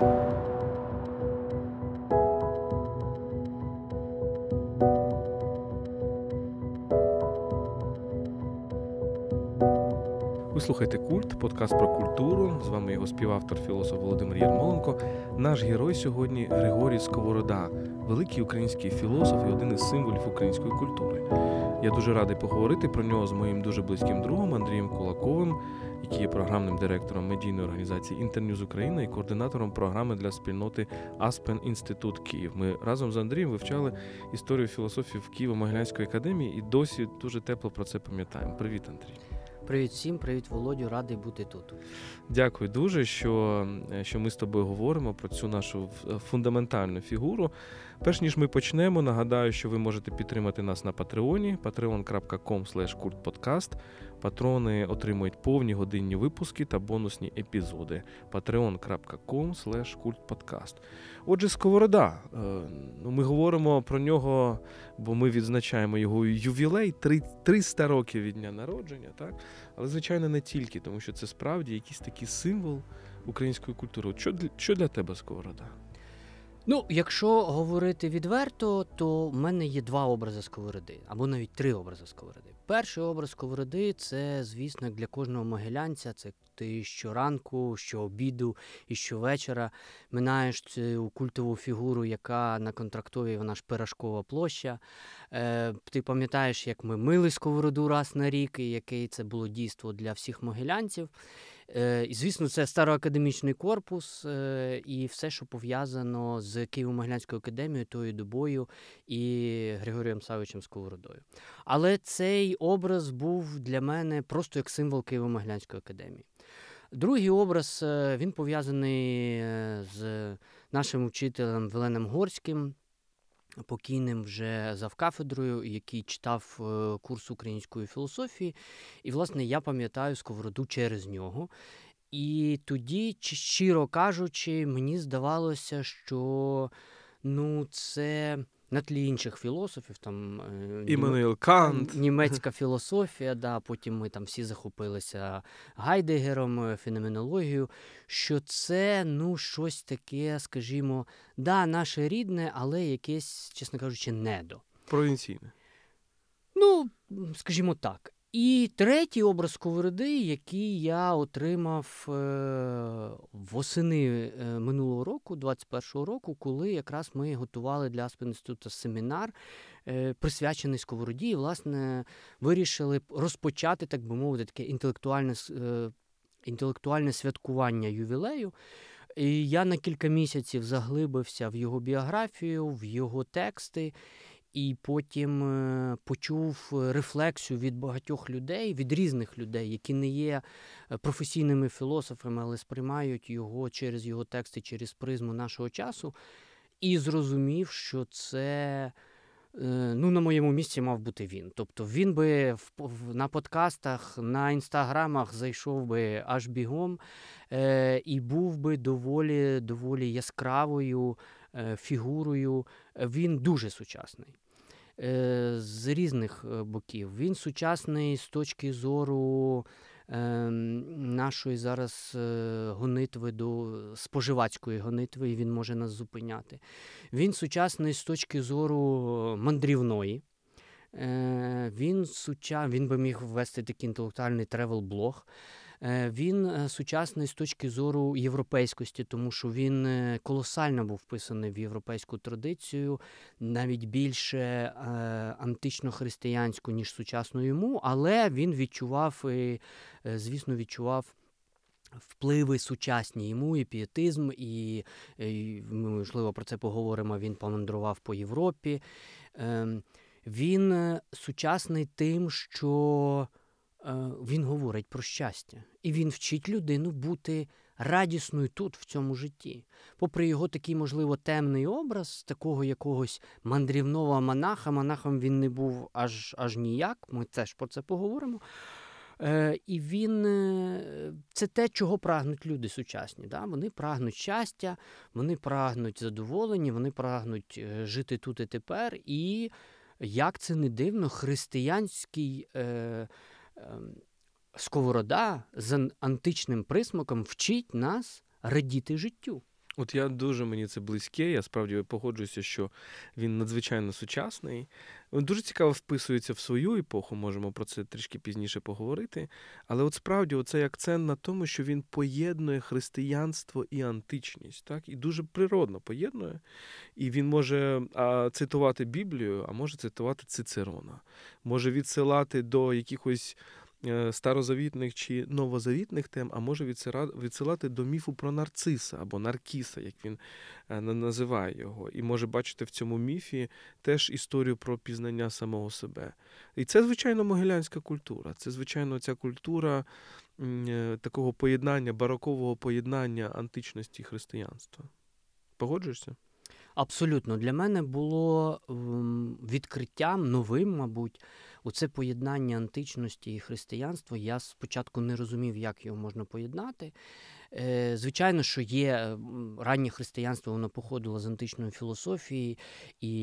Ви слухаєте культ, подкаст про культуру. З вами його співавтор, філософ Володимир Єрмоленко. Наш герой сьогодні Григорій Сковорода, великий український філософ і один із символів української культури. Я дуже радий поговорити про нього з моїм дуже близьким другом Андрієм Кулаковим, який є програмним директором медійної організації Інтерньюз Україна і координатором програми для спільноти Аспен Інститут Київ. Ми разом з Андрієм вивчали історію філософії в Києво-Могилянської академії і досі дуже тепло про це пам'ятаємо. Привіт, Андрій. Привіт всім, привіт, Володю, радий бути тут. Дякую дуже, що що ми з тобою говоримо про цю нашу фундаментальну фігуру. Перш ніж ми почнемо, нагадаю, що ви можете підтримати нас на Патреоні patreon.com kultpodcast. Патрони отримують повні годинні випуски та бонусні епізоди. patreon.com kultpodcast. Отже, Сковорода. Е, ну, Ми говоримо про нього, бо ми відзначаємо його ювілей 300 років від дня народження. так? Але, звичайно, не тільки, тому що це справді якийсь такий символ української культури. Що що для тебе Сковорода? Ну, якщо говорити відверто, то в мене є два образи сковороди, або навіть три образи сковороди. Перший образ сковороди це, звісно, для кожного могилянця, це ти щоранку, щообіду і щовечора минаєш цю культову фігуру, яка на контрактовій вона ж пирожкова площа. Е, Ти пам'ятаєш, як ми мили сковороду раз на рік, і яке це було дійство для всіх могилянців. Е, і, Звісно, це староакадемічний корпус е, і все, що пов'язано з Києво-Могилянською академією, тою добою і Григорієм Савичем Сковородою. Але цей образ був для мене просто як символ Києво-Могилянської академії. Другий образ е, він пов'язаний з нашим вчителем Веленом Горським покійним вже завкафедрою, який читав е, курс української філософії. І, власне, я пам'ятаю сковороду через нього. І тоді, щиро кажучи, мені здавалося, що ну, це на тлі інших філософів, там е, Іммануїл Кант. німецька філософія, да, потім ми там всі захопилися Гайдегером, е, феноменологією, що це ну, щось таке, скажімо, да, наше рідне, але якесь, чесно кажучи, недо. Провінційне. Ну, скажімо так. І третій образ Сковороди, який я отримав е, восени е, минулого року, 21-го року, коли якраз ми готували для Аспен інституту семінар, е, присвячений Сковороді, і, власне, вирішили розпочати, так би мовити, таке інтелектуальне інтелектуальне святкування ювілею. І Я на кілька місяців заглибився в його біографію, в його тексти і потім е, почув е, рефлексію від багатьох людей, від різних людей, які не є е, професійними філософами, але сприймають його через його тексти, через призму нашого часу, і зрозумів, що це. Ну, на моєму місці мав бути він. Тобто він би в, на подкастах, на інстаграмах зайшов би аж бігом е, і був би доволі доволі яскравою фігурою. Він дуже сучасний. Е, з різних е, боків. Він сучасний з точки зору ем, нашої зараз е, гонитви до споживацької гонитви, і він може нас зупиняти. Він сучасний з точки зору мандрівної. Він суча... він би міг ввести такий інтелектуальний тревел-блог. Е, він е, сучасний з точки зору європейськості, тому що він е, колосально був вписаний в європейську традицію, навіть більше антично-християнську, ніж сучасну йому, але він відчував, звісно, відчував. Впливи сучасні йому, і пієтизм, і, і ми можливо про це поговоримо. Він помандрував по Європі. Ем, він сучасний тим, що Е, він говорить про щастя, і він вчить людину бути радісною тут, в цьому житті. Попри його такий, можливо, темний образ, такого якогось мандрівного монаха, монахом він не був аж аж ніяк, ми теж про це поговоримо. Е, І він е, це те, чого прагнуть люди сучасні. Да? Вони прагнуть щастя, вони прагнуть задоволення, вони прагнуть е, жити тут і тепер. І як це не дивно, християнський. Е, сковорода з античним присмаком вчить нас радіти життю. От я дуже мені це близьке. Я справді погоджуюся, що він надзвичайно сучасний. Він дуже цікаво вписується в свою епоху, можемо про це трішки пізніше поговорити. Але от справді оцей акцент на тому, що він поєднує християнство і античність, так? і дуже природно поєднує. І він може а, цитувати Біблію, а може цитувати Цицерона, може відсилати до якихось. Е, старозавітних чи новозавітних тем, а може відсилати до міфу про нарциса або наркіса, як він е, називає його, і може бачити в цьому міфі теж історію про пізнання самого себе. І це, звичайно, могилянська культура. Це, звичайно, ця культура е, такого поєднання, барокового поєднання античності і християнства. Погоджуєшся? Абсолютно, для мене було відкриттям новим, мабуть, оце поєднання античності і християнства. Я спочатку не розумів, як його можна поєднати. Е, звичайно, що є раннє християнство, воно походило з античної філософії і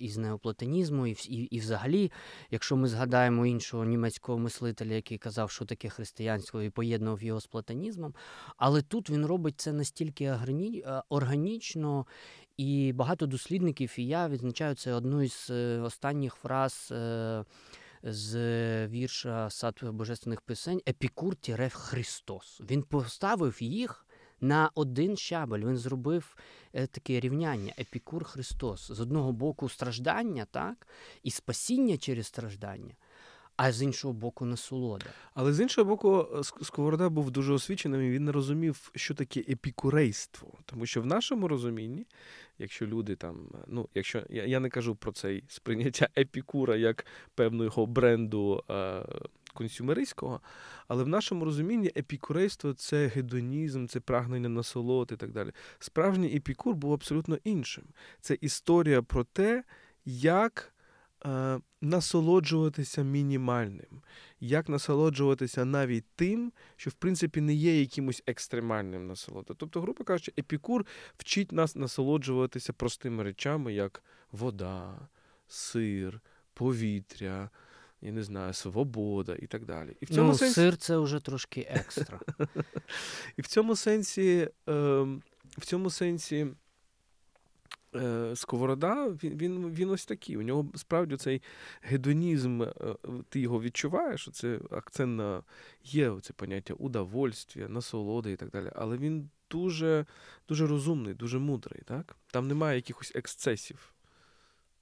і з неоплатонізму, і, і, і взагалі, якщо ми згадаємо іншого німецького мислителя, який казав, що таке християнство, і поєднував його з платонізмом, але тут він робить це настільки е, органічно і багато дослідників, і я відзначаю це одну із е, останніх фраз е, з вірша Сад Божественних Писань Епікур Христос. Він поставив їх на один щабель. Він зробив е, таке рівняння Епікур Христос. З одного боку, страждання, так, і спасіння через страждання а з іншого боку, насолода. Але з іншого боку, Сковорода був дуже освіченим, і він не розумів, що таке епікурейство. Тому що в нашому розумінні, якщо люди там, ну, якщо я я не кажу про цей сприйняття епікура як певного бренду е, консюмеристського, але в нашому розумінні епікурейство це гедонізм, це прагнення насолод і так далі. Справжній епікур був абсолютно іншим. Це історія про те, як. Е, насолоджуватися мінімальним, як насолоджуватися навіть тим, що в принципі не є якимось екстремальним насолодом. Тобто, грубо кажучи, епікур вчить нас насолоджуватися простими речами, як вода, сир, повітря. Я не знаю, свобода і так далі. І в цьому ну, сенсі... Сир це вже трошки екстра. І в цьому сенсі, е, в цьому сенсі Сковорода, він він, він ось такий. У нього справді цей гедонізм, е, ти його відчуваєш, це акцент на є це поняття удовольствия, насолоди і так далі. Але він дуже дуже розумний, дуже мудрий. так? Там немає якихось ексцесів.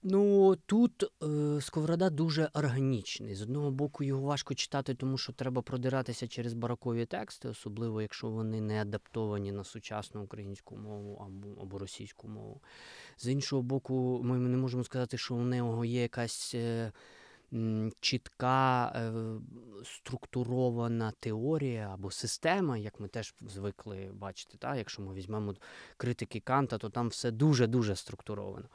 Ну тут е, Сковорода дуже органічний. З одного боку, його важко читати, тому що треба продиратися через баракові тексти, особливо якщо вони не адаптовані на сучасну українську мову або або російську мову. З іншого боку, ми не можемо сказати, що у нього є якась е, чітка е, структурована теорія або система, як ми теж звикли бачити. Та? Якщо ми візьмемо критики Канта, то там все дуже дуже структуровано.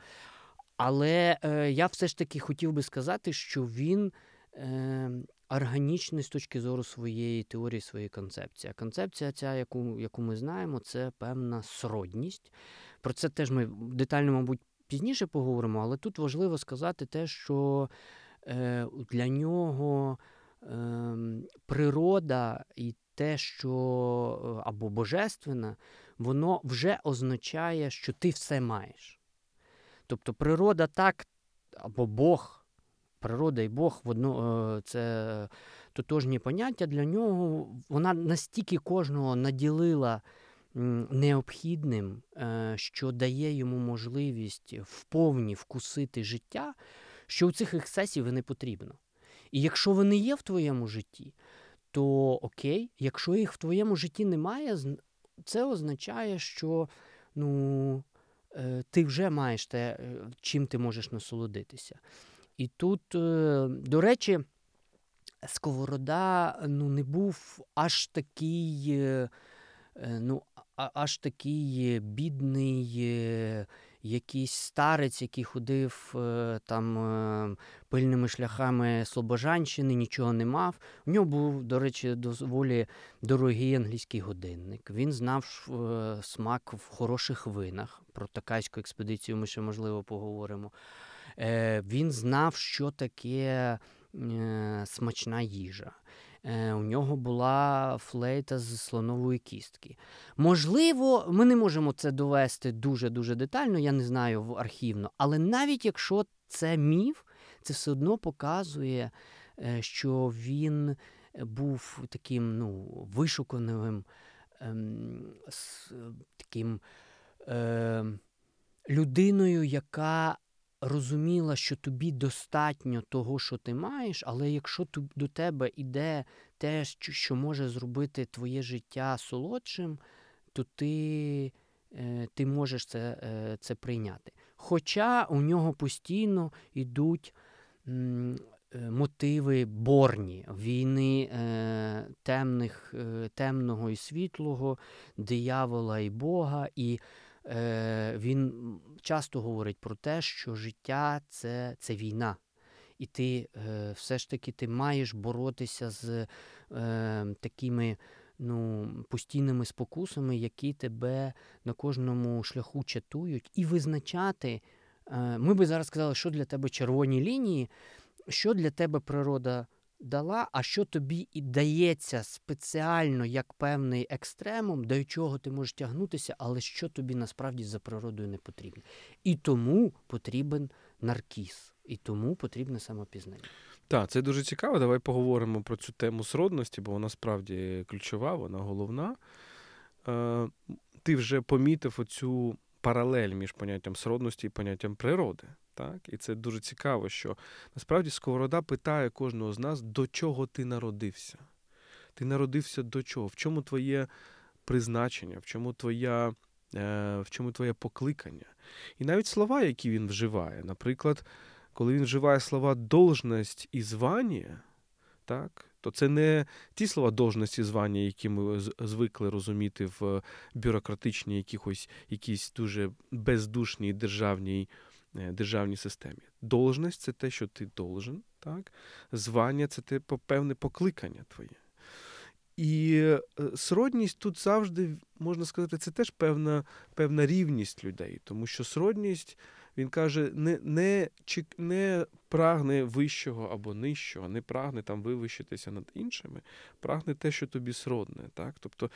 Але е, я все ж таки хотів би сказати, що він е, органічний з точки зору своєї теорії, своєї концепції. Концепція, ця, яку яку ми знаємо, це певна сродність. Про це теж ми детально, мабуть, пізніше поговоримо, але тут важливо сказати те, що е, для нього е, природа і те, що е, або божественна, воно вже означає, що ти все маєш. Тобто природа так, або Бог, природа і Бог в одно, е, це тотожні поняття для нього, вона настільки кожного наділила необхідним, е, що дає йому можливість вповні вкусити життя, що у цих ексцесів не потрібно. І якщо вони є в твоєму житті, то окей, якщо їх в твоєму житті немає, це означає, що ну, ти вже маєш те, е, чим ти можеш насолодитися. І тут, е, до речі, Сковорода ну, не був аж такий, ну, аж такий бідний якийсь старець, який ходив е, там е, пильними шляхами Слобожанщини, нічого не мав. У нього був, до речі, доволі дорогий англійський годинник. Він знав е, смак в хороших винах. Про такайську експедицію ми ще можливо поговоримо. Він знав, що таке смачна їжа. Е, у нього була флейта з слонової кістки. Можливо, ми не можемо це довести дуже-дуже детально, я не знаю архівно, але навіть якщо це міф, це все одно показує, е, що він був таким ну, вишуканим, ем, таким е, людиною, яка розуміла, що тобі достатньо того, що ти маєш, але якщо до тебе йде те, що може зробити твоє життя солодшим, то ти е, ти можеш це е, це прийняти. Хоча у нього постійно йдуть е, мотиви борні, війни темних, темного і світлого, диявола і Бога. і він часто говорить про те, що життя це, це війна. І ти е, все ж таки ти маєш боротися з е, такими ну, постійними спокусами, які тебе на кожному шляху чатують, і визначати. Е, ми би зараз сказали, що для тебе червоні лінії, що для тебе природа дала, а що тобі і дається спеціально як певний екстремум, до чого ти можеш тягнутися, але що тобі насправді за природою не потрібно. І тому потрібен наркіз, і тому потрібне самопізнання. Так, це дуже цікаво. Давай поговоримо про цю тему сродності, бо вона справді ключова, вона головна. Е, Ти вже помітив оцю паралель між поняттям сродності і поняттям природи. Так? І це дуже цікаво, що насправді Сковорода питає кожного з нас, до чого ти народився. Ти народився до чого? В чому твоє призначення, в чому твоя, е, в чому твоє покликання? І навіть слова, які він вживає. Наприклад, коли він вживає слова должність і звання, так, то це не ті слова должності звання, які ми звикли розуміти в бюрократичній якихось якійсь дуже бездушній державній. Е, державній системі. Должність це те, що ти должен, так? звання це те певне покликання твоє. І е, сродність тут завжди, можна сказати, це теж певна певна рівність людей, тому що сродність, він каже, не не, не прагне вищого або нижчого, не прагне там вивищитися над іншими, прагне те, що тобі сродне. Так? Тобто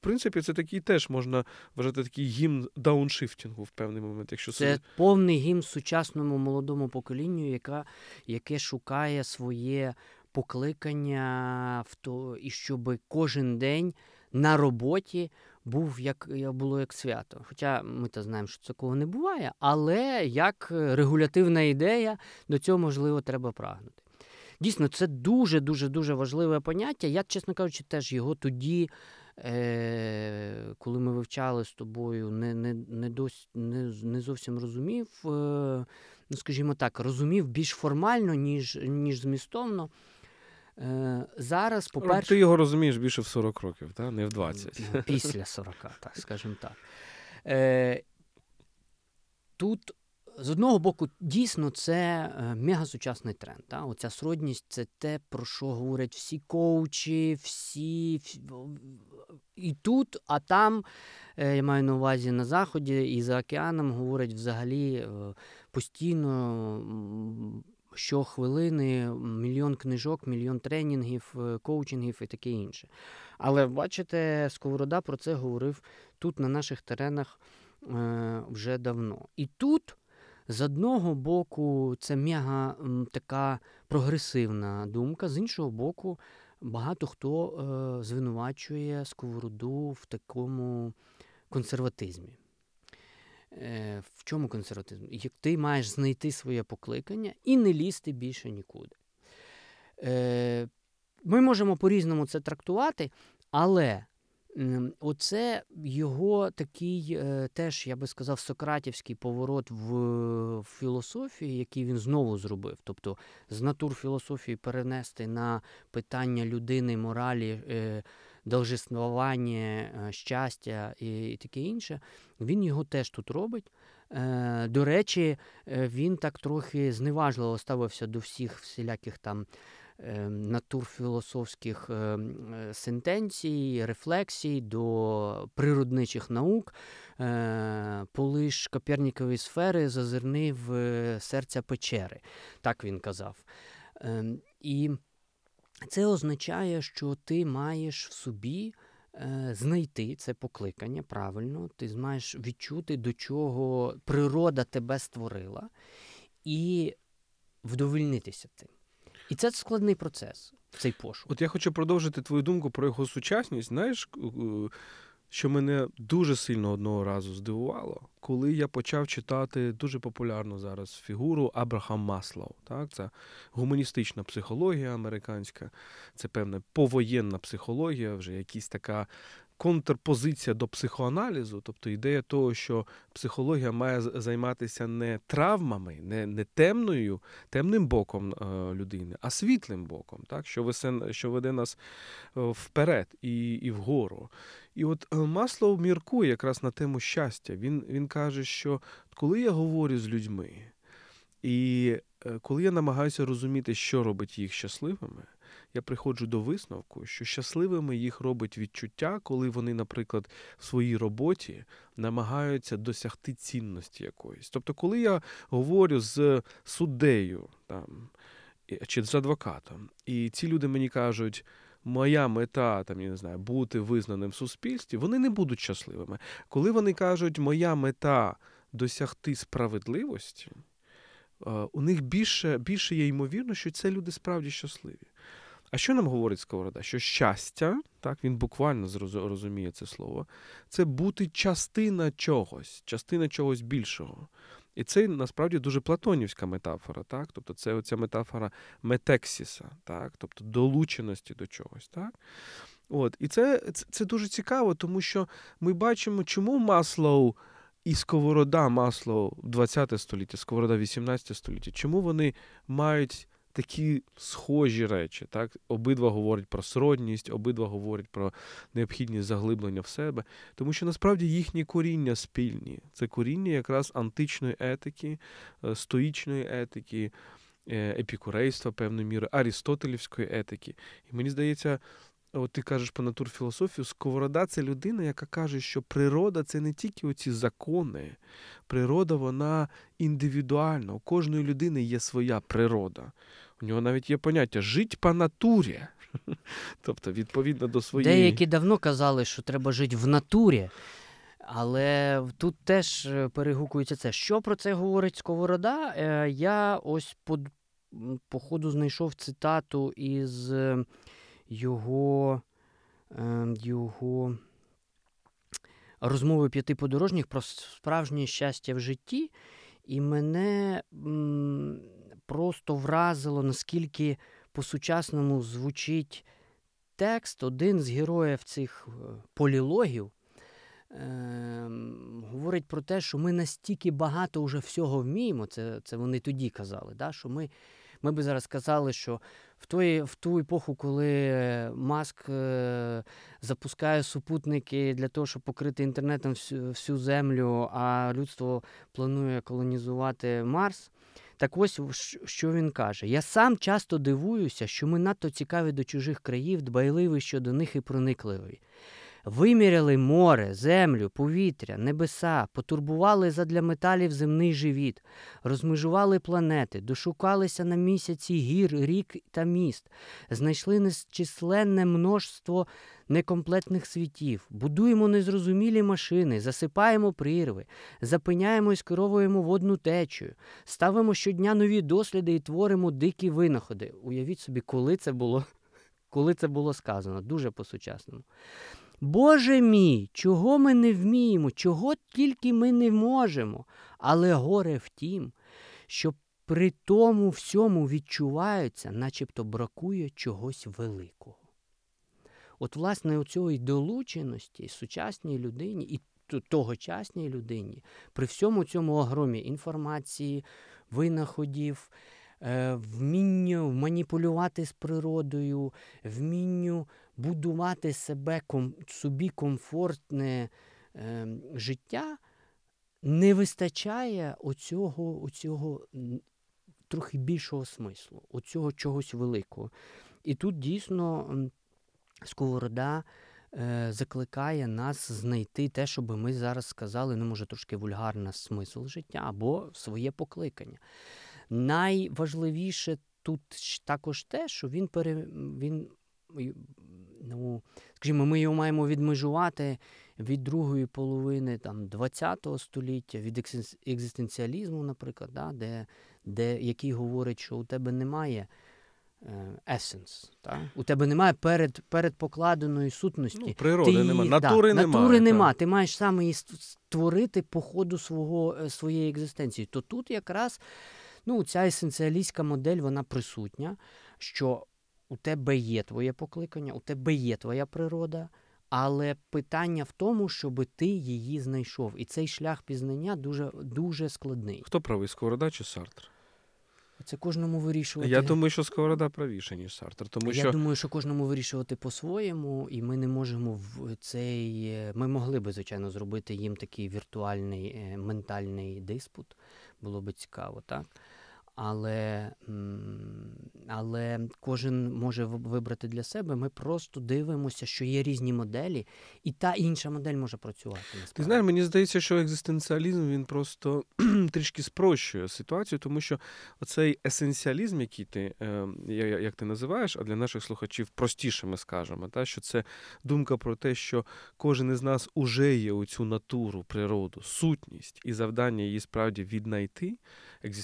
в принципі, це такий теж можна вважати такий гімн дауншифтінгу в певний момент. Якщо Це собі... повний гімн сучасному молодому поколінню, яка, яке шукає своє покликання в то, і щоб кожен день на роботі був як було як свято. Хоча ми то знаємо, що такого не буває, але як регулятивна ідея до цього можливо треба прагнути. Дійсно, це дуже дуже дуже важливе поняття. Я, чесно кажучи, теж його тоді е, коли ми вивчали з тобою, не не, не, дос, не, не зовсім розумів, е, ну, скажімо так, розумів більш формально, ніж, ніж змістовно. Е, Зараз, по-перше... Ти його розумієш більше в 40 років, та? не в 20. Ну, після 40, так, скажімо так. Е, Тут з одного боку, дійсно, це е, мегасучасний тренд. Та? Оця сродність це те, про що говорять всі коучі, всі. І тут, а там, е, я маю на увазі на Заході і за океаном говорять взагалі постійно. Щохвилини мільйон книжок, мільйон тренінгів, коучингів і таке інше. Але бачите, Сковорода про це говорив тут, на наших теренах, вже давно. І тут з одного боку, це мега така прогресивна думка, з іншого боку, багато хто е, звинувачує сковороду в такому консерватизмі. Е, В чому консерватизм? Як ти маєш знайти своє покликання і не лізти більше нікуди. Е, Ми можемо по-різному це трактувати, але Оце його такий е, теж, я би сказав, сократівський поворот в філософії, який він знову зробив. Тобто з натур філософії перенести на питання людини, моралі, должествування, е, щастя і таке інше. Він його теж тут робить. До речі, він так трохи зневажливо ставився до всіх всіляких там. Натурфілософських е, сентенцій, рефлексій до природничих наук, е, полиш Копернікової сфери зазирни в серця печери, так він казав. Ем, і це означає, що ти маєш в собі е, знайти це покликання правильно, ти маєш відчути, до чого природа тебе створила, і вдовільнитися тим. І це складний процес, цей пошук. От я хочу продовжити твою думку про його сучасність. Знаєш, що мене дуже сильно одного разу здивувало, коли я почав читати дуже популярну зараз фігуру Абрахам Маслоу. Так, Це гуманістична психологія американська, це певна повоєнна психологія, вже якась така контрпозиція до психоаналізу, тобто ідея того, що психологія має займатися не травмами, не не темною, темним боком е, людини, а світлим боком, так, що весе, що веде нас е, вперед і і вгору. І от е, Маслов міркує якраз на тему щастя. Він, Він каже, що коли я говорю з людьми, і коли я намагаюся розуміти, що робить їх щасливими я приходжу до висновку, що щасливими їх робить відчуття, коли вони, наприклад, в своїй роботі намагаються досягти цінності якоїсь. Тобто, коли я говорю з суддею там, чи з адвокатом, і ці люди мені кажуть, моя мета там, я не знаю, бути визнаним в суспільстві, вони не будуть щасливими. Коли вони кажуть, моя мета досягти справедливості. У них більше більше є ймовірно, що це люди справді щасливі. А що нам говорить Сковорода? Що щастя, так він буквально розуміє це слово, це бути частина чогось, частина чогось більшого. І це насправді дуже платонівська метафора, так? Тобто це оця метафора метексіса, так? тобто долученості до чогось. так? От. І це, це, дуже цікаво, тому що ми бачимо, чому Маслоу і Сковорода, Маслоу 20 століття, Сковорода 18 століття, чому вони мають такі схожі речі. Так? Обидва говорять про сродність, обидва говорять про необхідність заглиблення в себе, тому що насправді їхні коріння спільні. Це коріння якраз античної етики, е, стоїчної етики. Е, епікурейства певною мірою, арістотелівської етики. І мені здається, от ти кажеш по натурфілософію, Сковорода це людина, яка каже, що природа це не тільки оці закони, природа вона індивідуальна. У кожної людини є своя природа. У нього навіть є поняття жить по натурі. Тобто, відповідно до своєї. Деякі давно казали, що треба жити в натурі. Але тут теж е, перегукується це. Що про це говорить Сковорода? Е, я ось по, по ходу знайшов цитату із е, його його розмови п'яти подорожніх про справжнє щастя в житті. І мене просто вразило, наскільки по-сучасному звучить текст. Один з героїв цих е, полілогів е, говорить про те, що ми настільки багато вже всього вміємо. Це це вони тоді казали. да, що Ми ми би зараз казали, що в той, в ту епоху, коли Маск е, запускає супутники для того, щоб покрити інтернетом всю, всю землю, а людство планує колонізувати Марс. Так ось що він каже: я сам часто дивуюся, що ми надто цікаві до чужих країв, дбайливі щодо них і проникливі. Виміряли море, землю, повітря, небеса, потурбували задля металів земний живіт, розмежували планети, дошукалися на місяці гір, рік та міст, знайшли нечисленне множство некомплетних світів, будуємо незрозумілі машини, засипаємо прірви, запиняємо і скеровуємо водну течію, ставимо щодня нові досліди і творимо дикі винаходи. Уявіть собі, коли це було, коли це було сказано, дуже по-сучасному. Боже мій, чого ми не вміємо, чого тільки ми не можемо, але горе в тім, що при тому всьому відчувається, начебто бракує чогось великого. От, власне, у цій долученості сучасній людині і тогочасній людині, при всьому цьому огромі інформації, винаходів, е, вмінню маніпулювати з природою, вмінню будувати себе, собі комфортне е, життя, не вистачає оцього, оцього трохи більшого смислу, оцього чогось великого. І тут дійсно Сковорода е, закликає нас знайти те, що би ми зараз сказали, ну, може, трошки вульгарна смисл життя або своє покликання. Найважливіше тут також те, що він пере він ну, скажімо, ми його маємо відмежувати від другої половини там, ХХ століття, від екзистенціалізму, наприклад, да, де, де, який говорить, що у тебе немає есенс. У тебе немає перед, передпокладеної сутності. Ну, природи ти немає, да, натури немає. Натури нема. Ти маєш саме її створити по ходу свого, е, своєї екзистенції. То тут якраз ну, ця есенціалістська модель вона присутня, що у тебе є твоє покликання, у тебе є твоя природа. Але питання в тому, щоб ти її знайшов. І цей шлях пізнання дуже дуже складний. Хто правий, Сковорода чи Сартр? Це кожному вирішувати. Я думаю, що Сковорода правіше, ніж Сартр. Тому Я що... думаю, що кожному вирішувати по-своєму, і ми не можемо в цей. Ми могли би, звичайно, зробити їм такий віртуальний е, ментальний диспут. Було би цікаво, так? Але але кожен може вибрати для себе. Ми просто дивимося, що є різні моделі, і та інша модель може працювати. Насправді. Ти знаєш, мені здається, що екзистенціалізм він просто трішки спрощує ситуацію, тому що оцей есенціалізм, який ти е, як ти називаєш, а для наших слухачів простіше ми скажемо, та що це думка про те, що кожен із нас уже є у цю натуру, природу, сутність і завдання її справді віднайти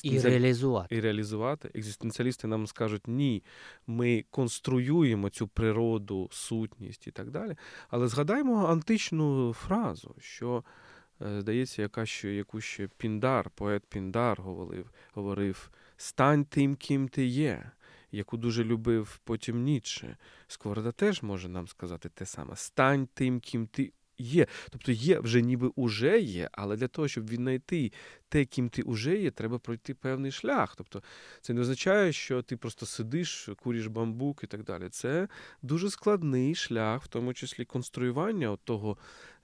і реалізувати. І реалізувати. Екзистенціалісти нам скажуть, ні, ми конструюємо цю природу, сутність і так далі. Але згадаємо античну фразу, що, е, здається, яка ще, яку ще Піндар, поет Піндар говорив, говорив: стань тим, ким ти є. Яку дуже любив потім Ніцше. Сковорода теж може нам сказати те саме: стань тим, ким ти є. Тобто є, вже ніби уже є, але для того, щоб віднайти те, ким ти уже є, треба пройти певний шлях. Тобто це не означає, що ти просто сидиш, куриш бамбук і так далі. Це дуже складний шлях, в тому числі конструювання того,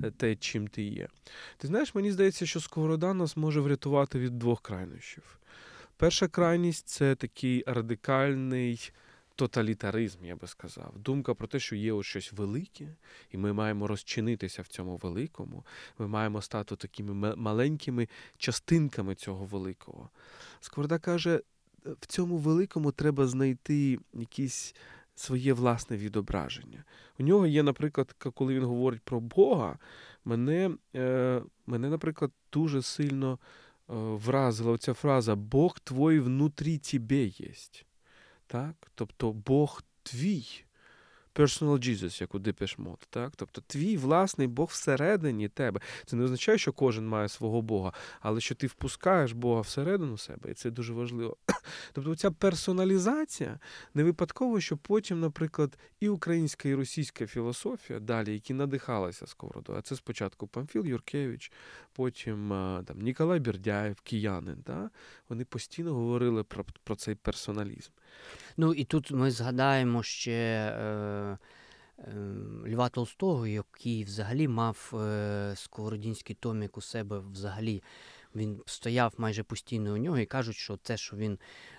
е, те, чим ти є. Ти знаєш, мені здається, що сковорода нас може врятувати від двох крайнощів. Перша крайність це такий радикальний тоталітаризм, я би сказав. Думка про те, що є ось щось велике, і ми маємо розчинитися в цьому великому. Ми маємо стати такими маленькими частинками цього великого. Скорда каже, в цьому великому треба знайти якісь. Своє власне відображення. У нього є, наприклад, коли він говорить про Бога, мене, е, мене наприклад, дуже сильно е, вразила ця фраза Бог твой внутрі тебе єсть. Так? Тобто Бог твій. Personal Jesus, як у Депешмот, так? Тобто твій власний Бог всередині тебе. Це не означає, що кожен має свого Бога, але що ти впускаєш Бога всередину себе, і це дуже важливо. Тобто ця персоналізація не випадково, що потім, наприклад, і українська, і російська філософія далі, які надихалися сковородою, а це спочатку Памфіл Юркевич, потім там Ніколай Бердяєв, киянин, да? вони постійно говорили про, про цей персоналізм. Ну і тут ми згадаємо ще е, е, Льва Толстого, який взагалі мав е, сковородінський томік у себе взагалі він стояв майже постійно у нього і кажуть, що те, що він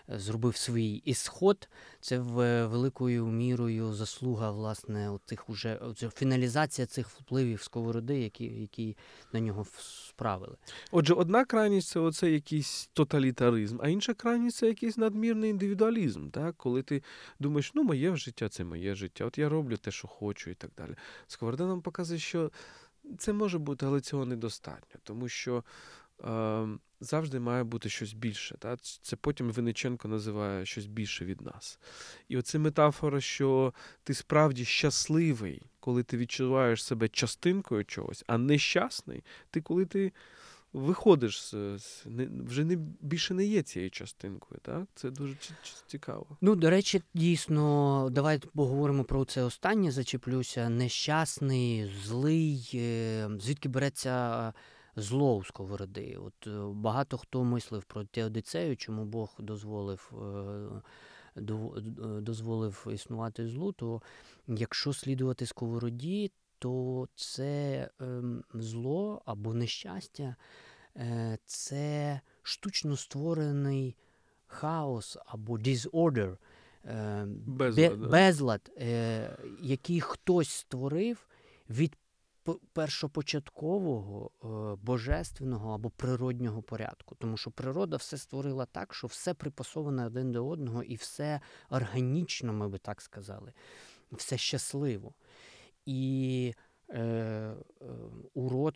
е, зробив свій ісход, це великою мірою заслуга власне тих уже фіналізація цих впливів сковороди, які які на нього справили. Отже, одна крайність це оце якийсь тоталітаризм, а інша крайність це якийсь надмірний індивідуалізм. Так? Коли ти думаєш, ну моє життя це моє життя, от я роблю те, що хочу, і так далі. Сковорода нам показує, що це може бути, але цього недостатньо, тому що завжди має бути щось більше. Та? Це потім Винниченко називає щось більше від нас. І оце метафора, що ти справді щасливий, коли ти відчуваєш себе частинкою чогось, а нещасний, ти коли ти. Виходиш з, з не, вже не більше не є цією частинкою, так? Це дуже цікаво. Ну, до речі, дійсно, давайте поговоримо про це останнє. Зачеплюся. Нещасний, злий, е, звідки береться зло у сковороди. От е, Багато хто мислив про Теодицею, чому Бог дозволив е, е, дозволив існувати злу, то якщо слідувати сковороді, то це ем, зло або нещастя, це штучно створений хаос або disorder, безлад, безлад який хтось створив від першопочаткового е, божественного або природнього порядку. Тому що природа все створила так, що все припасоване один до одного і все органічно, ми би так сказали, все щасливо. І е, е, урод,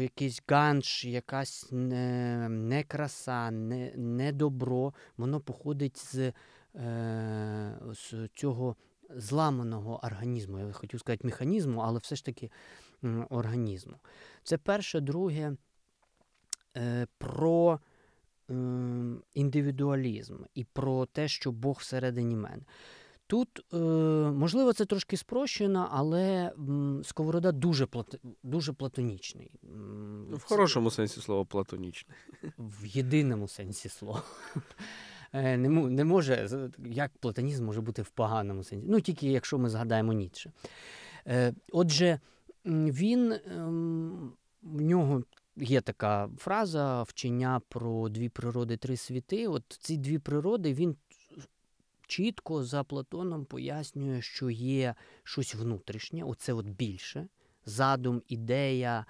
якийсь ганш, якась не, не краса, не, не добро, воно походить з, е, з цього зламаного організму. Я хотів сказати механізму, але все ж таки організму. Це перше, друге е, про е, індивідуалізм і про те, що Бог всередині мене. Тут, е, можливо, це трошки спрощено, але Сковорода дуже плат... дуже платонічний. В хорошому сенсі слова платонічний. В єдиному сенсі слова. Не не може, Як платонізм може бути в поганому сенсі? Ну, тільки якщо ми згадаємо Ніцше. Отже, він ем, в нього є така фраза вчення про дві природи, три світи. От ці дві природи він чітко за Платоном пояснює, що є щось внутрішнє, оце от більше, задум, ідея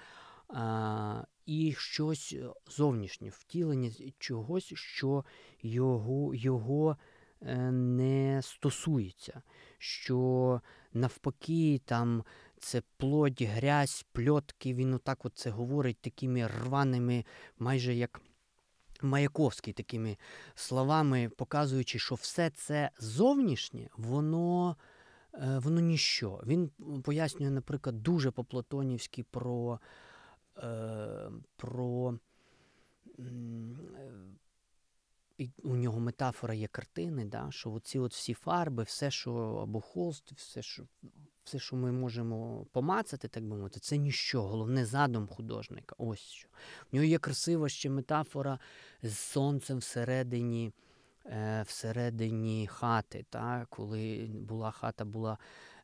і щось зовнішнє втілення чогось, що його, його е, не стосується. що навпаки, там це плоть, грязь, пльотки. Він отак от це говорить такими рваними, майже як Маяковський, такими словами, показуючи, що все це зовнішнє, воно е, воно ніщо. Він пояснює, наприклад, дуже по-платонівськи про. Е, про і у нього метафора є картини, да, що оці от всі фарби, все, що або холст, все, що все, що ми можемо помацати, так би мовити, це ніщо. Головне задум художника. Ось що. У нього є красива ще метафора з сонцем всередині е, всередині хати. Та, Коли була хата була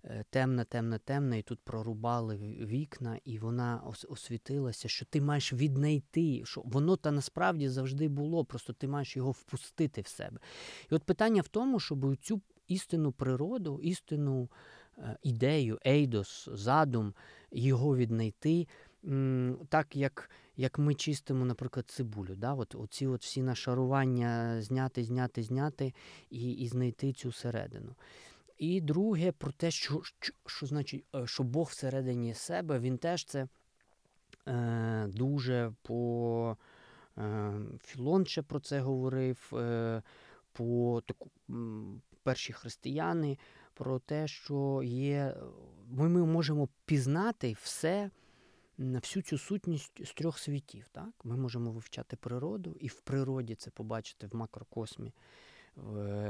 Е, темна, темна, темна, і тут прорубали вікна, і вона освітилася, що ти маєш віднайти, що воно та насправді завжди було, просто ти маєш його впустити в себе. І от питання в тому, щоб цю істинну природу, істинну е, ідею, ейдос, задум, його віднайти. Так, як як ми чистимо, наприклад, цибулю. Да? От, Оці от всі нашарування зняти, зняти, зняти і і знайти цю середину. І друге, про те, що що, що значить, е, що Бог всередині себе, він теж це е, дуже по е, Філон ще про це говорив, е, по таку перші християни, про те, що є, ми, можемо пізнати все. Всю цю сутність з трьох світів. Так? Ми можемо вивчати природу і в природі це побачити в макрокосмі.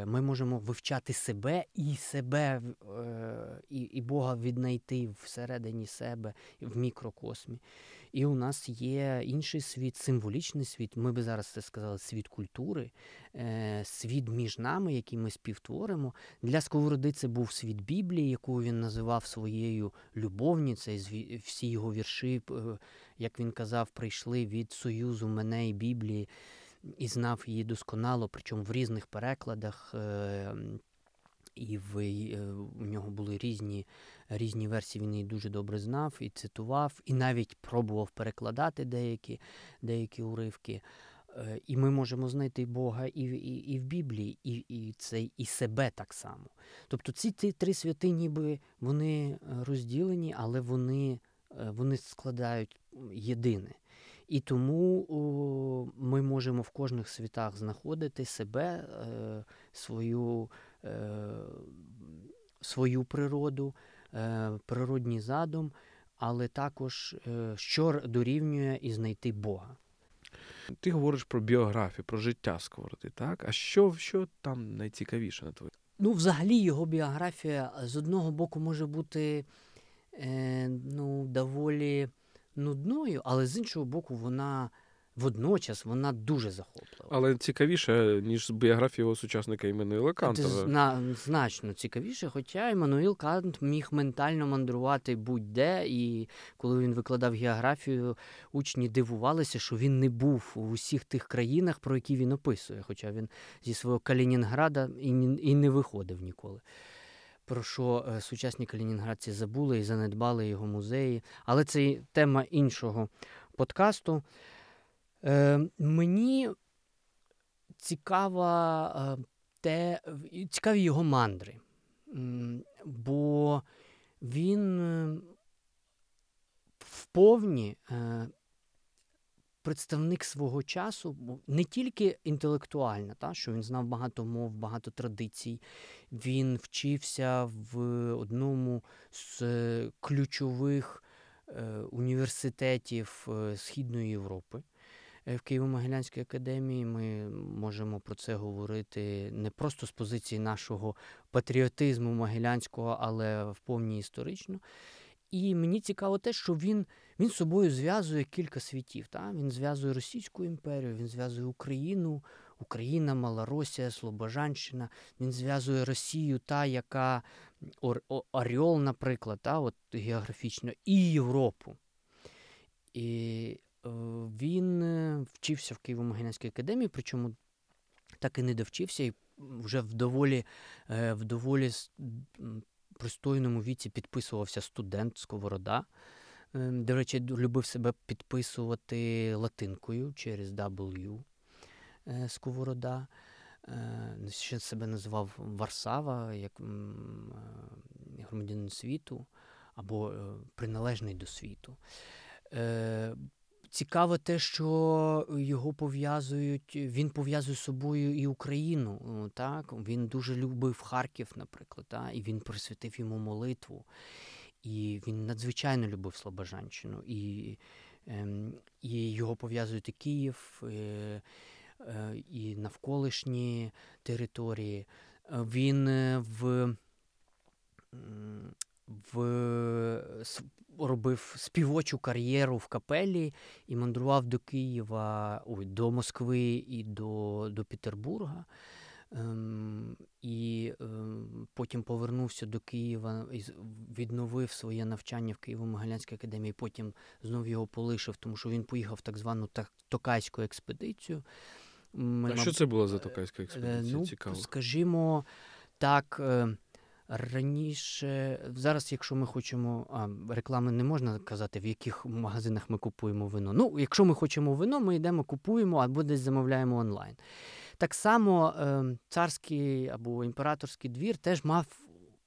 Ми можемо вивчати себе і себе, е, і Бога віднайти всередині себе в мікрокосмі. І у нас є інший світ, символічний світ. Ми би зараз це сказали, світ культури, е, світ між нами, який ми співтворимо. Для Сковороди це був світ Біблії, яку він називав своєю любовницею. Всі його вірші, як він казав, прийшли від союзу мене і Біблії і знав її досконало, причому в різних перекладах. Е, і в е, у нього були різні різні версії, він її дуже добре знав і цитував, і навіть пробував перекладати деякі деякі уривки. Е, і ми можемо знайти Бога і і, і в Біблії, і і, це, і себе так само. Тобто ці три святи, ніби вони розділені, але вони, вони складають єдине. І тому о, ми можемо в кожних світах знаходити себе, е, свою е, свою природу, е, природній задум, але також е, що дорівнює і знайти Бога. Ти говориш про біографію, про життя Сковороди, так? А що що там найцікавіше на твоє? Ну, взагалі, його біографія з одного боку може бути е, ну, доволі нудною, але з іншого боку, вона водночас вона дуже захоплива. Але цікавіше, ніж біографія його сучасника Іммануїла Канта. Зна, значно цікавіше, хоча Іммануїл Кант міг ментально мандрувати будь-де, і коли він викладав географію, учні дивувалися, що він не був у всіх тих країнах, про які він описує, хоча він зі свого Калінінграда і і не виходив ніколи про що е, сучасні калінінградці забули і занедбали його музеї. Але це тема іншого подкасту. Е, Мені цікава е, те, цікаві його мандри, бо він е, вповні представник свого часу, не тільки інтелектуально, та, що він знав багато мов, багато традицій. Він вчився в одному з ключових університетів Східної Європи. Е, в Києво-Могилянській академії. Ми можемо про це говорити не просто з позиції нашого патріотизму могилянського, але в повній історично. І мені цікаво те, що він він собою зв'язує кілька світів. Та? Він зв'язує Російську імперію, він зв'язує Україну, Україна, Малоросія, Слобожанщина. Він зв'язує Росію, та, яка Оріол, наприклад, та, от географічно, і Європу. І він е, вчився в Києво-Могилянській академії, причому так і не довчився, і вже в доволі е, в доволі пристойному віці підписувався студент Сковорода. До речі, любив себе підписувати латинкою через W Сковорода. Ще себе називав Варсава як громадянин світу або приналежний до світу. Цікаво те, що його пов'язують, він пов'язує з собою і Україну. Так? Він дуже любив Харків, наприклад, так? і він присвятив йому молитву. І він надзвичайно любив Слобожанщину. І ем, і його пов'язують і Київ, і, е, і навколишні території. Він е, в в робив співочу кар'єру в капелі і мандрував до Києва, ой, до Москви і до до Петербурга. Ем, І ем, потім повернувся до Києва і відновив своє навчання в Києво-Могилянській академії. Потім знов його полишив, тому що він поїхав в так звану Токайську експедицію. Ми, а що це була за Токайська експедиція? Ну, Цікаво. Скажімо так. Е, Раніше, зараз, якщо ми хочемо, а реклами не можна казати, в яких магазинах ми купуємо вино. Ну, якщо ми хочемо вино, ми йдемо, купуємо або десь замовляємо онлайн. Так само е, царський або імператорський двір теж мав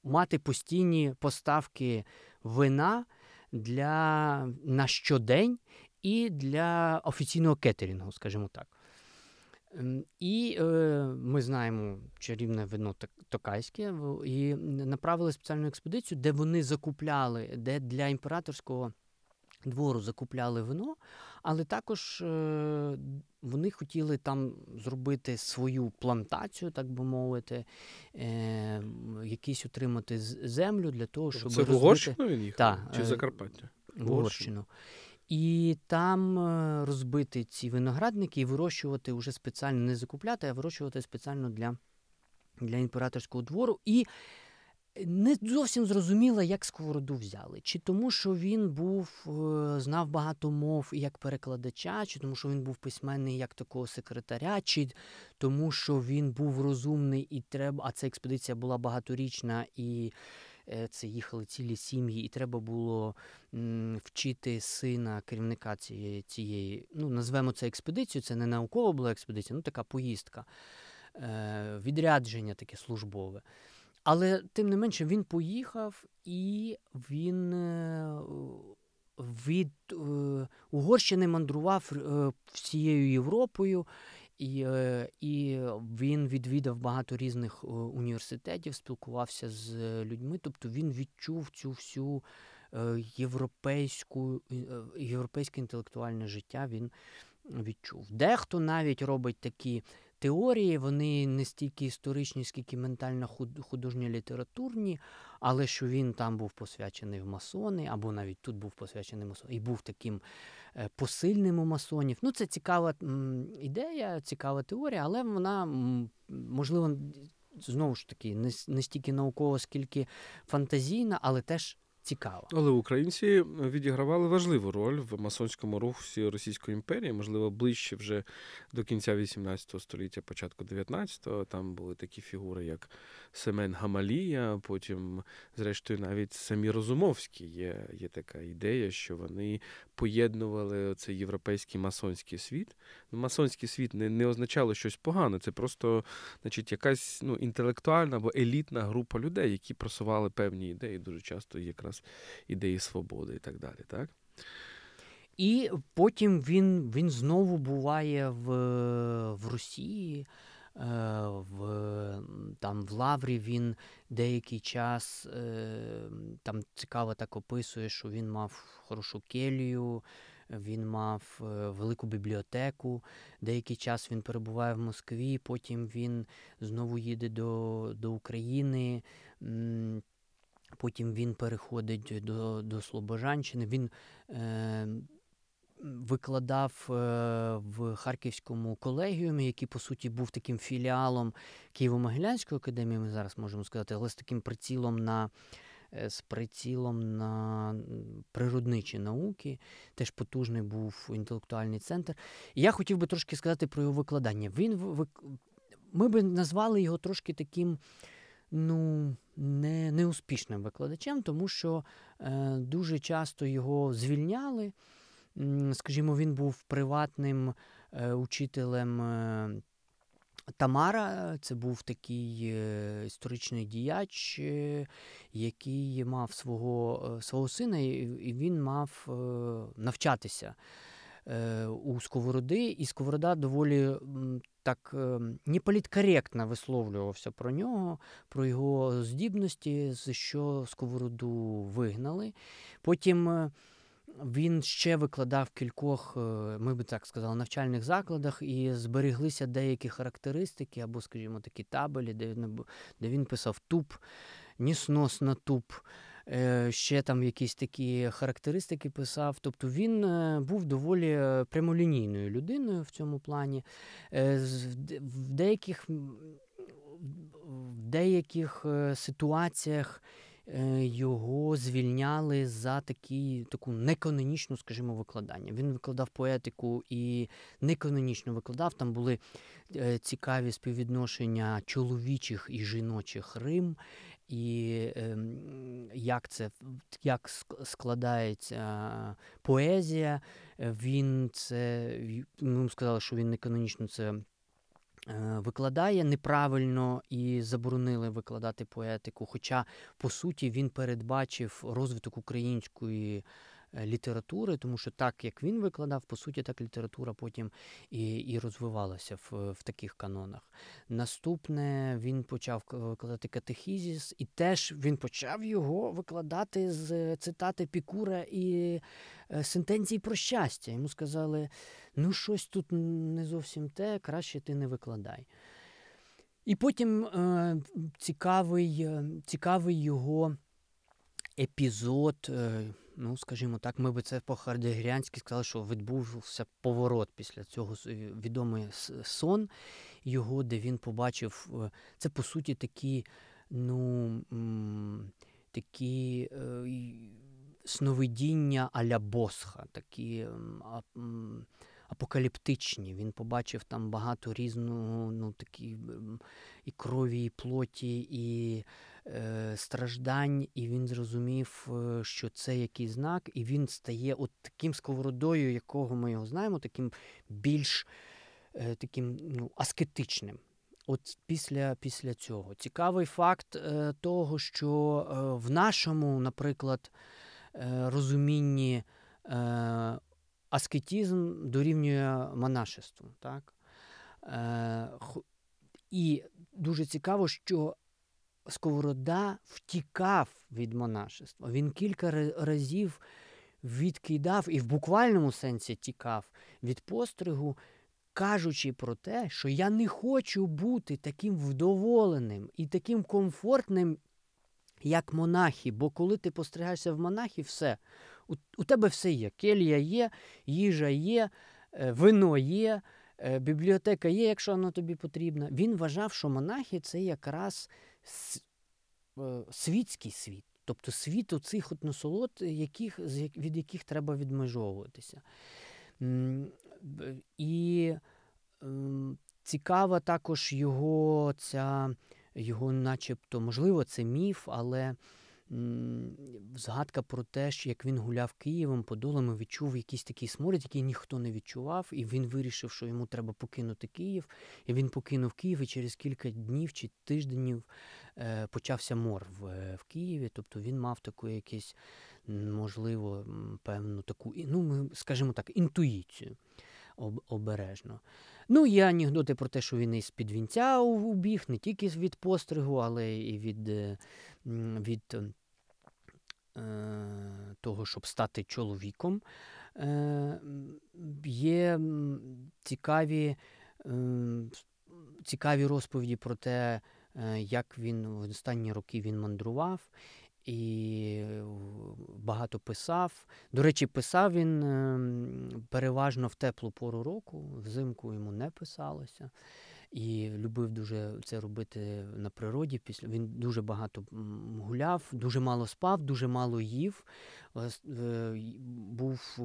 мати постійні поставки вина для на щодень і для офіційного кетерінгу, скажімо так. Ем, і е, ми знаємо чарівне вино Токайське, і направили спеціальну експедицію, де вони закупляли, де для імператорського двору закупляли вино, але також е, вони хотіли там зробити свою плантацію, так би мовити, е, якісь отримати землю для того, щоб Це в Угорщину він їхав? Так, Чи в Закарпаття? В Угорщину. І там е, розбити ці виноградники і вирощувати вже спеціально не закупляти, а вирощувати спеціально для для імператорського двору. І не зовсім зрозуміло, як сковороду взяли. Чи тому, що він був, е, знав багато мов як перекладача, чи тому, що він був письменний як такого секретаря, чи тому, що він був розумний і треба, а ця експедиція була багаторічна і. Е, це їхали цілі сім'ї, і треба було вчити сина керівника цієї, цієї, ну назвемо це експедицією, це не наукова була експедиція, ну така поїздка, відрядження таке службове. Але тим не менше він поїхав і він е, від Угорщини мандрував всією Європою. І е, і він відвідав багато різних е, університетів, спілкувався з людьми. Тобто він відчув цю всю е, європейську європейське інтелектуальне життя. Він відчув. Дехто навіть робить такі теорії, вони не стільки історичні, скільки ментально художньо літературні, але що він там був посвячений в масони, або навіть тут був посвячений масони, і був таким е, посильним у масонів. Ну, це цікава ідея, цікава теорія, але вона можливо. Знову ж таки, не стільки наукова, скільки фантазійна, але теж цікава. Але українці відігравали важливу роль в масонському русі Російської імперії, можливо, ближче вже до кінця 18 століття, початку 19-го. Там були такі фігури, як Семен Гамалія. Потім, зрештою, навіть самі Розумовські є, є така ідея, що вони поєднували цей європейський масонський світ. Ну, масонський світ не не означало щось погане, це просто значить, якась ну, інтелектуальна або елітна група людей, які просували певні ідеї, дуже часто якраз ідеї свободи і так далі. так? І потім він він знову буває в в Росії, е, в там в Лаврі він деякий час е, там цікаво так описує, що він мав хорошу келію, він мав е, велику бібліотеку. Деякий час він перебуває в Москві, потім він знову їде до, до України. Потім він переходить до до Слобожанщини. Він е, викладав е, в Харківському колегіумі, який, по суті, був таким філіалом Києво-Могилянської академії, ми зараз можемо сказати, але з таким прицілом на е, з прицілом на природничі науки. Теж потужний був інтелектуальний центр. І я хотів би трошки сказати про його викладання. Він Ми би назвали його трошки таким ну, не, неуспішним викладачем, тому що е, дуже часто його звільняли. Скажімо, він був приватним е, учителем. Е, Тамара це був такий історичний діяч, який мав свого свого сина, і він мав навчатися у Сковороди, і Сковорода доволі так ем, неполіткоректно висловлювався про нього, про його здібності, за що Сковороду вигнали. Потім е, він ще викладав кількох, е, ми би так сказали, навчальних закладах, і збереглися деякі характеристики, або, скажімо, такі табелі, де він, писав туп, нісносна туп. Е, ще там якісь такі характеристики писав. Тобто він е, був доволі е, прямолінійною людиною в цьому плані. В деяких в деяких ситуаціях його звільняли за такі, таку неканонічну, скажімо, викладання. Він викладав поетику і неканонічно викладав. Там були цікаві співвідношення чоловічих і жіночих Рим і е, як це як складається поезія. Він це ми сказали, що він не канонічно це е, викладає неправильно і заборонили викладати поетику. Хоча, по суті, він передбачив розвиток української. Е, літератури, тому що так як він викладав, по суті, так література потім і і розвивалася в в таких канонах. Наступне він почав викладати катехізіс, і теж він почав його викладати з цитати Пікура і е, сентенції про щастя. Йому сказали: ну, щось тут не зовсім те, краще ти не викладай. І потім е, цікавий, е, цікавий його епізод. Е, ну, скажімо так, ми би це по-хардегрянськи сказали, що відбувся поворот після цього відомий сон його, де він побачив е, це по суті такі, ну такі е, сновидіння аля Босха, такі апокаліптичні. Він побачив там багато різного, ну такі і крові, і плоті, і е, страждань, і він зрозумів, е, що це який знак, і він стає от таким сковородою, якого ми його знаємо, таким більш е, таким ну, аскетичним. От після після цього цікавий факт е, того, що е, в нашому, наприклад, е, розумінні е, аскетизм дорівнює монашеству. Так? Е, І дуже цікаво, що Сковорода втікав від монашества. Він кілька разів відкидав і в буквальному сенсі тікав від постригу, кажучи про те, що я не хочу бути таким вдоволеним і таким комфортним, як монахи. Бо коли ти постригаєшся в монахи, все. У, у тебе все є. Келія є, їжа є, е, вино є. Е, бібліотека є, якщо вона тобі потрібна. Він вважав, що монахи це якраз світський світ. Тобто світ оцих от насолод, яких, від яких треба відмежовуватися. І ем, цікава також його ця, його, начебто, можливо, це міф, але згадка про те, що як він гуляв Києвом, Подолами, відчув якийсь такий сморід, який ніхто не відчував, і він вирішив, що йому треба покинути Київ. І він покинув Київ, і через кілька днів чи тижнів е, почався мор в, в Києві. Тобто він мав таку якісь, можливо, певну таку, ну, ми скажімо так, інтуїцію обережно. Ну, є анекдоти про те, що він із під вінця убіг, не тільки від постригу, але і від е, від е, того, щоб стати чоловіком. Е, Є цікаві, е, цікаві розповіді про те, е, як він в останні роки він мандрував і багато писав. До речі, писав він ем, переважно в теплу пору року, взимку йому не писалося. І любив дуже це робити на природі. Після він дуже багато гуляв, дуже мало спав, дуже мало їв. Е, був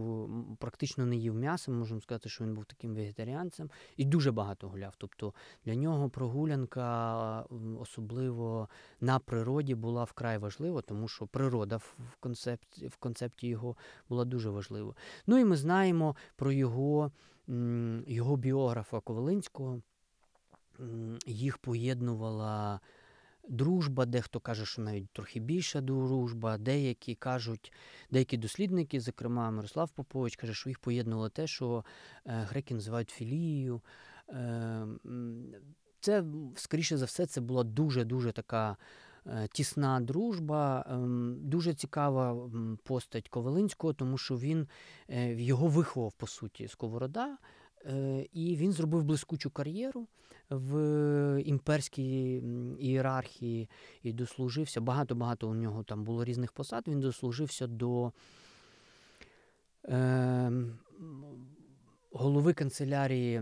практично не їв м'ясо, можемо сказати, що він був таким вегетаріанцем і дуже багато гуляв. Тобто для нього прогулянка, особливо на природі, була вкрай важлива, тому що природа в концепті, в концепті його була дуже важлива. Ну і ми знаємо про його, його біографа Ковалинського їх поєднувала дружба, дехто каже, що навіть трохи більша дружба, деякі кажуть, деякі дослідники, зокрема Мирослав Попович, каже, що їх поєднувало те, що е, греки називають філією. Е, це, скоріше за все, це була дуже-дуже така. Е, тісна дружба, дуже цікава постать Ковалинського, тому що він його виховав по суті Сковорода, і він зробив блискучу кар'єру в імперській ієрархії і дослужився. Багато-багато у нього там було різних посад. Він дослужився до е, голови канцелярії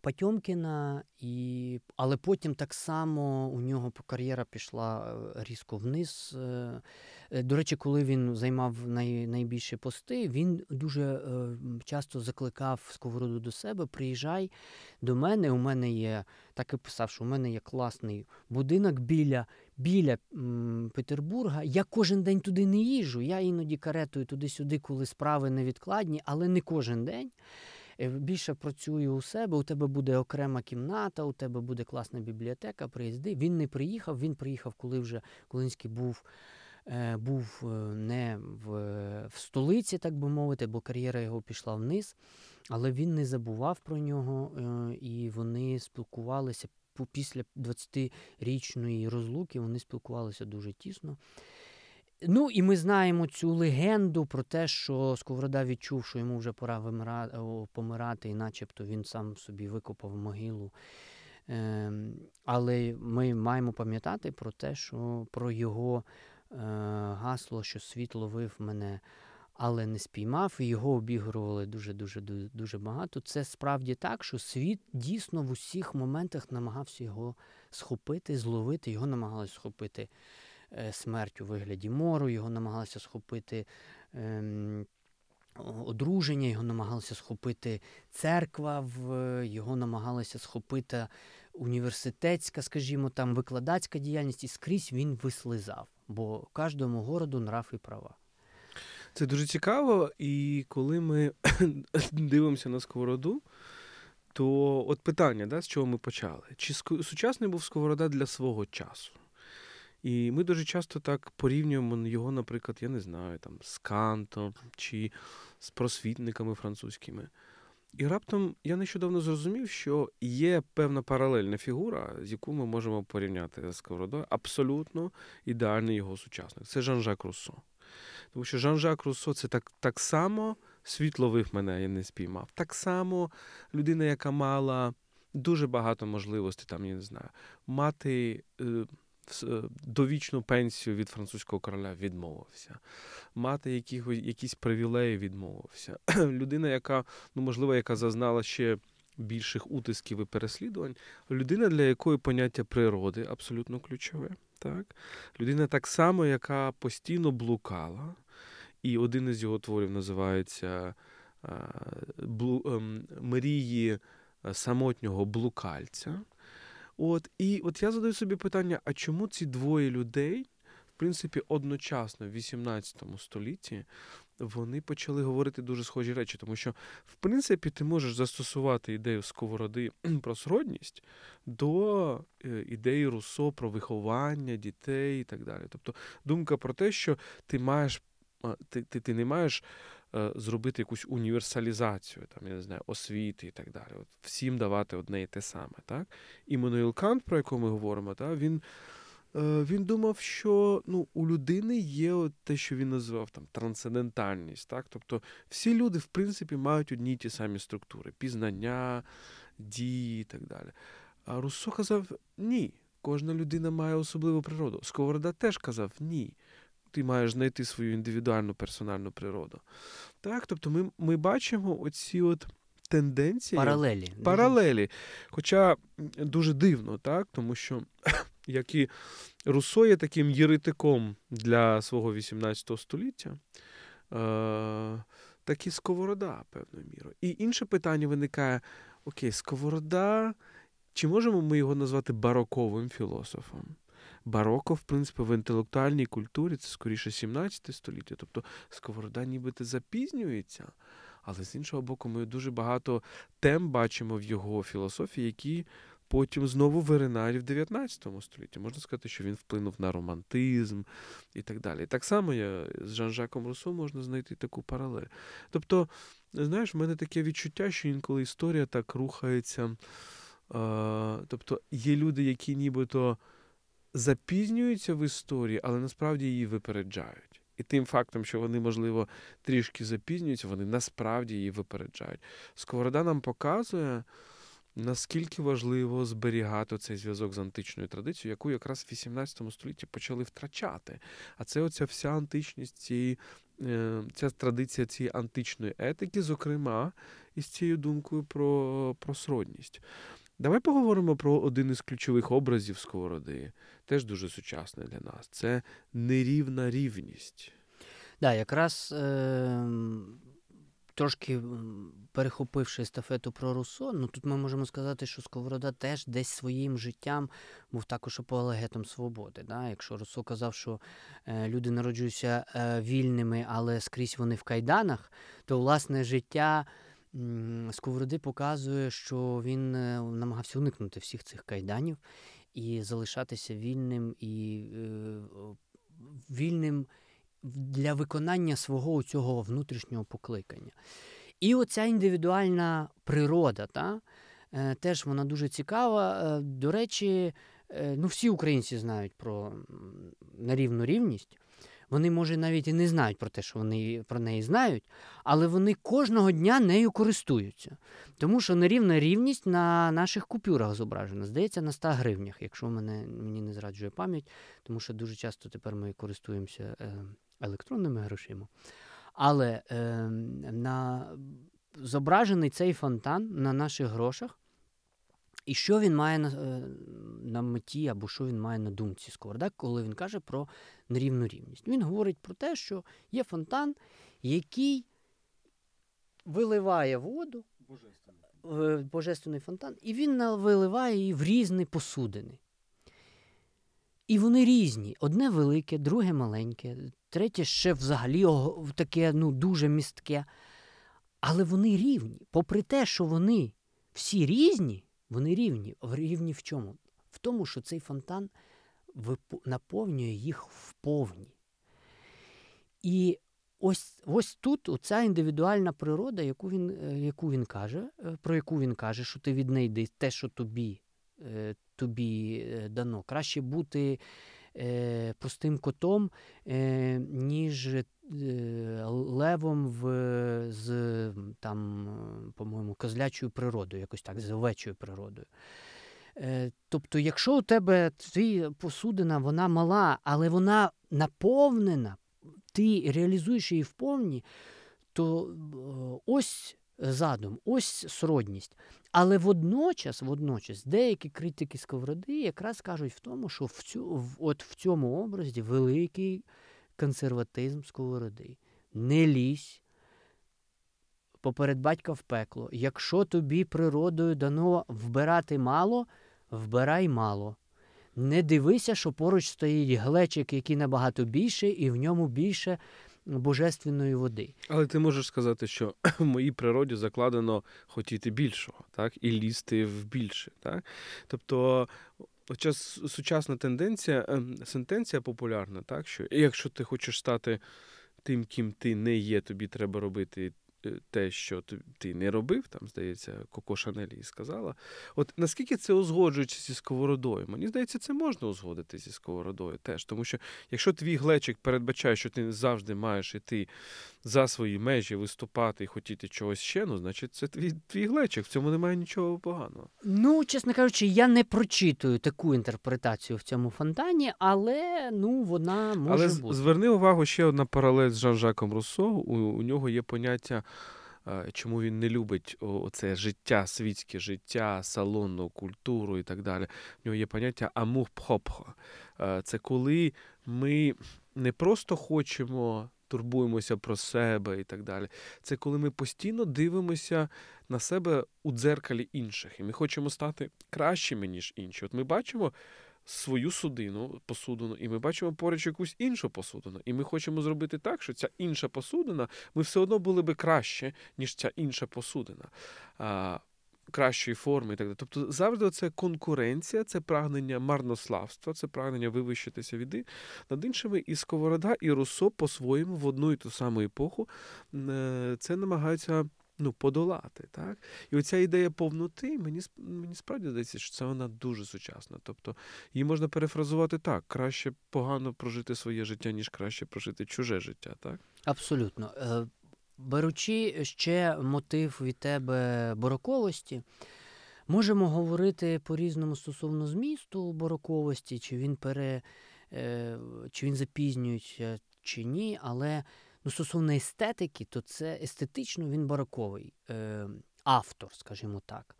Патьомкіна, і... але потім так само у нього кар'єра пішла е, різко вниз. Е, е, до речі, коли він займав най... найбільші пости, він дуже часто закликав Сковороду до себе: приїжджай до мене. У мене є, так і писав, що у мене є класний будинок біля біля Петербурга. Я кожен день туди не їжу. Я іноді каретую туди-сюди, коли справи невідкладні, але не кожен день. Е, більше працюю у себе, у тебе буде окрема кімната, у тебе буде класна бібліотека, приїзди. Він не приїхав, він приїхав, коли вже Колинський був. Е, був е, не в в столиці, так би мовити, бо кар'єра його пішла вниз, але він не забував про нього, і вони спілкувалися після 20-річної розлуки. Вони спілкувалися дуже тісно. Ну і ми знаємо цю легенду про те, що Сковорода відчув, що йому вже пора вимирати, помирати, і начебто він сам собі викопав могилу. Ем, але ми маємо пам'ятати про те, що про його е, гасло, що світ ловив мене, але не спіймав, і його обігрували дуже-дуже дуже багато. Це справді так, що світ дійсно в усіх моментах намагався його схопити, зловити, його намагалися схопити. Е, смерть у вигляді мору, його намагалися схопити. Ем, одруження, його намагалися схопити церква, в його намагалися схопити університетська, скажімо, там викладацька діяльність, і скрізь він вислизав, бо кожному городу нрав і права. Це дуже цікаво, і коли ми дивимося на сковороду, то от питання, да, з чого ми почали? Чи сучасний був сковорода для свого часу? І ми дуже часто так порівнюємо його, наприклад, я не знаю, там, з Кантом чи з просвітниками французькими. І раптом я нещодавно зрозумів, що є певна паралельна фігура, з яку ми можемо порівняти з Сковородою, абсолютно ідеальний його сучасник. Це Жан-Жак Руссо. Тому що Жан-Жак Руссо це так так само світ ловив мене, я не спіймав. Так само людина, яка мала дуже багато можливостей, там, я не знаю, мати. Е, довічну пенсію від французького короля відмовився, мати якісь, якісь привілеї відмовився. Людина, яка, ну можливо, яка зазнала ще більших утисків і переслідувань, людина, для якої поняття природи абсолютно ключове. Так? Людина так само, яка постійно блукала, і один із його творів називається ем, Мрії самотнього блукальця. От, І от я задаю собі питання: а чому ці двоє людей, в принципі, одночасно в 18 столітті вони почали говорити дуже схожі речі, тому що, в принципі, ти можеш застосувати ідею сковороди про сродність до е, ідеї Руссо про виховання дітей і так далі. Тобто думка про те, що ти маєш, ти, ти, ти не маєш. Е, зробити якусь універсалізацію, там, я не знаю, освіти і так далі. От Всім давати одне і те саме. Так? Іммануїл Кант, про якого ми говоримо, так, він Е, він думав, що ну, у людини є от те, що він назвав там трансцендентальність. Так? Тобто всі люди, в принципі, мають одні й ті самі структури: пізнання, дії і так далі. А Руссо казав ні. Кожна людина має особливу природу. Сковорода теж казав ні. Ти маєш знайти свою індивідуальну персональну природу. Так, Тобто ми ми бачимо оці от тенденції паралелі. паралелі. Хоча дуже дивно, так? тому що як і Руссо є таким єретиком для свого 18 століття, е, так і Сковорода, певною мірою. І інше питання виникає: окей, Сковорода, чи можемо ми його назвати бароковим філософом? Бароко, в принципі, в інтелектуальній культурі це скоріше 17 століття. Тобто Сковорода нібито запізнюється. Але з іншого боку, ми дуже багато тем бачимо в його філософії, які потім знову виринають в 19 столітті. Можна сказати, що він вплинув на романтизм і так далі. І так само я з Жан-Жаком Руссо можна знайти таку паралель. Тобто, знаєш, в мене таке відчуття, що інколи історія так рухається. Тобто є люди, які нібито запізнюються в історії, але насправді її випереджають. І тим фактом, що вони, можливо, трішки запізнюються, вони насправді її випереджають. Сковорода нам показує, наскільки важливо зберігати цей зв'язок з античною традицією, яку якраз в 18 столітті почали втрачати. А це оця вся античність, цієї, е, ця традиція цієї античної етики, зокрема, із цією думкою про, про сродність. Давай поговоримо про один із ключових образів сковороди, теж дуже сучасний для нас. Це нерівна рівність. Да, якраз е, трошки перехопивши естафету про Руссо, ну тут ми можемо сказати, що Сковорода теж десь своїм життям був також апологетом свободи. Да? Якщо Руссо казав, що е, люди народжуються е, вільними, але скрізь вони в кайданах, то власне життя. Сковороди показує, що він е, намагався уникнути всіх цих кайданів і залишатися вільним і е, вільним для виконання свого цього внутрішнього покликання. І оця індивідуальна природа, та, е, теж вона дуже цікава. До речі, ну всі українці знають про нарівну рівність. Вони, може, навіть і не знають про те, що вони про неї знають, але вони кожного дня нею користуються. Тому що нерівна рівність на наших купюрах зображена. Здається, на 100 гривнях, якщо мене, мені не зраджує пам'ять, тому що дуже часто тепер ми користуємося електронними грошима. Але е, на зображений цей фонтан на наших грошах. І що він має на е, на меті, або що він має на думці Сковорода, коли він каже про нерівну рівність? Він говорить про те, що є фонтан, який виливає воду, божественний, божественний фонтан, і він виливає її в різні посудини. І вони різні. Одне велике, друге маленьке, третє ще взагалі таке ну, дуже містке. Але вони рівні. Попри те, що вони всі різні, вони рівні. Рівні в чому? В тому, що цей фонтан наповнює їх вповні. І ось ось тут оця індивідуальна природа, яку він е, яку він каже, е, про яку він каже, що ти віднайди те, що тобі е, тобі дано. Краще бути простим котом, ніж левом в, з там, по-моєму, козлячою природою, якось так, з овечою природою. Е, тобто, якщо у тебе твій посудина, вона мала, але вона наповнена, ти реалізуєш її вповні, то ось задум, ось сродність. Але водночас, водночас, деякі критики сковороди якраз кажуть в тому, що в цю, в, от в цьому образі великий консерватизм сковороди. Не лізь поперед батька в пекло. Якщо тобі природою дано вбирати мало, вбирай мало. Не дивися, що поруч стоїть глечик, який набагато більший, і в ньому більше божественної води. Але ти можеш сказати, що в моїй природі закладено хотіти більшого, так, і лізти в більше. Так? Тобто, оця сучасна тенденція, ем, сентенція популярна, так, що якщо ти хочеш стати тим, ким ти не є, тобі треба робити те, що ти не робив, там, здається, Коко Шанелі сказала. От наскільки це узгоджується зі сковородою? Мені здається, це можна узгодити зі сковородою теж. Тому що якщо твій глечик передбачає, що ти завжди маєш іти за свої межі, виступати і хотіти чогось ще, ну, значить, це твій твій глечик. В цьому немає нічого поганого. Ну, чесно кажучи, я не прочитую таку інтерпретацію в цьому фонтані, але ну, вона може але бути. зверни увагу ще одна паралель з Жан-Жаком Руссо. У, у нього є поняття. Чому він не любить оце життя, світське життя, салонну культуру і так далі. В нього є поняття амур пропre. Це коли ми не просто хочемо, турбуємося про себе і так далі. Це коли ми постійно дивимося на себе у дзеркалі інших, і ми хочемо стати кращими, ніж інші. От ми бачимо свою судину, посудину, і ми бачимо поруч якусь іншу посудину. І ми хочемо зробити так, що ця інша посудина, ми все одно були би краще, ніж ця інша посудина. Кращої форми і так далі. Тобто завжди це конкуренція, це прагнення марнославства, це прагнення вивищитися від над іншими. І Сковорода, і Руссо по-своєму в одну і ту саму епоху е, це намагаються ну, подолати. Так? І оця ідея повноти, мені мені справді здається, що це вона дуже сучасна. Тобто її можна перефразувати так: краще погано прожити своє життя, ніж краще прожити чуже життя. так? Абсолютно. Е, беручи ще мотив від тебе бороковості, можемо говорити по-різному стосовно змісту бороковості, чи він пере, е, чи він запізнюється, чи ні, але Ну, стосовно естетики, то це естетично він бароковий е, автор, скажімо так.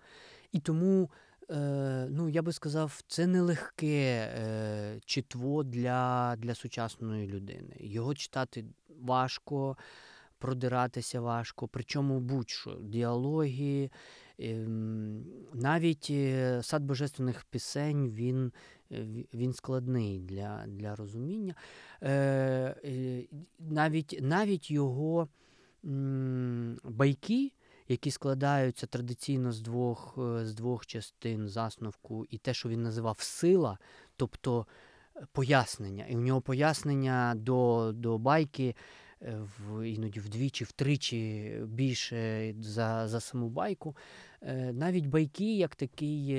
І тому, е, ну, я би сказав, це нелегке е, читво для, для сучасної людини. Його читати важко. Продиратися важко, причому будь-що діалоги, навіть е, сад божественних пісень він Е, він складний для для розуміння. Е, Навіть навіть його байки, які складаються традиційно з двох з двох частин засновку, і те, що він називав сила, тобто пояснення. І у нього пояснення до, до байки. В іноді вдвічі, втричі більше за за саму байку. Навіть байки, як такий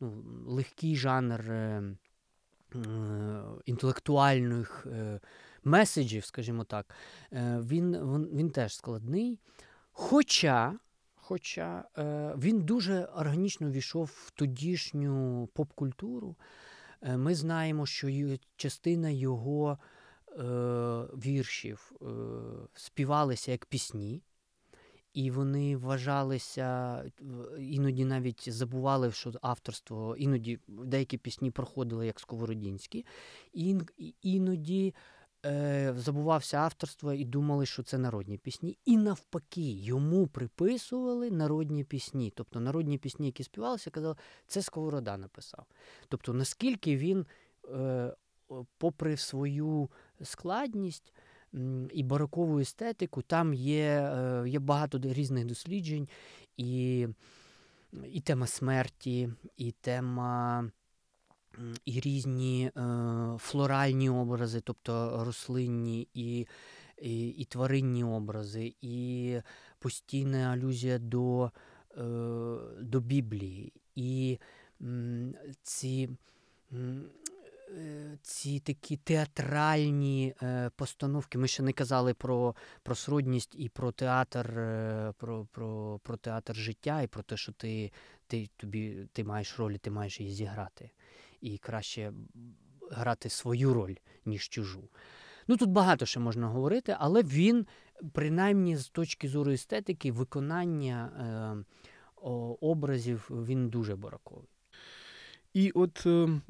ну, легкий жанр е, е, інтелектуальних е, меседжів, скажімо так, е, він, він, він теж складний. Хоча. Хоча е, він дуже органічно війшов в тодішню поп-культуру. Е, ми знаємо, що частина його е, віршів е, співалися як пісні і вони вважалися, іноді навіть забували, що авторство, іноді деякі пісні проходили як сковородінські, і іноді е, забувався авторство і думали, що це народні пісні. І навпаки, йому приписували народні пісні. Тобто народні пісні, які співалися, казали, це Сковорода написав. Тобто, наскільки він, е, попри свою складність, і барокову естетику. Там є е, є багато різних досліджень, і і тема смерті, і тема. І різні е, флоральні образи, тобто рослинні і і, і тваринні образи, і постійна алюзія до е, до Біблії. І м, ці Е, ці такі театральні е, постановки. Ми ще не казали про про сродність і про театр, е, про про, про театр життя, і про те, що ти ти, тобі, ти маєш роль, і ти маєш її зіграти. І краще грати свою роль, ніж чужу. Ну тут багато ще можна говорити, але він принаймні з точки зору естетики, виконання е, образів він дуже бараковий. І от е,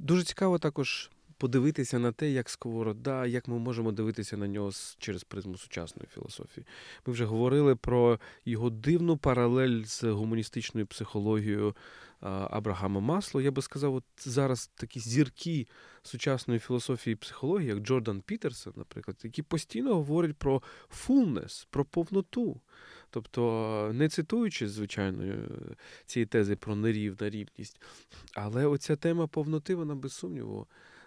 дуже цікаво також подивитися на те, як Сковорода, як ми можемо дивитися на нього через призму сучасної філософії. Ми вже говорили про його дивну паралель з гуманістичною психологією Абрагама Масло. Я би сказав, от зараз такі зірки сучасної філософії і психології, як Джордан Пітерсон, наприклад, які постійно говорять про fullness, про повноту. Тобто, не цитуючи, звичайно, цієї тези про нерівна рівність, але оця тема повноти, вона без сумніву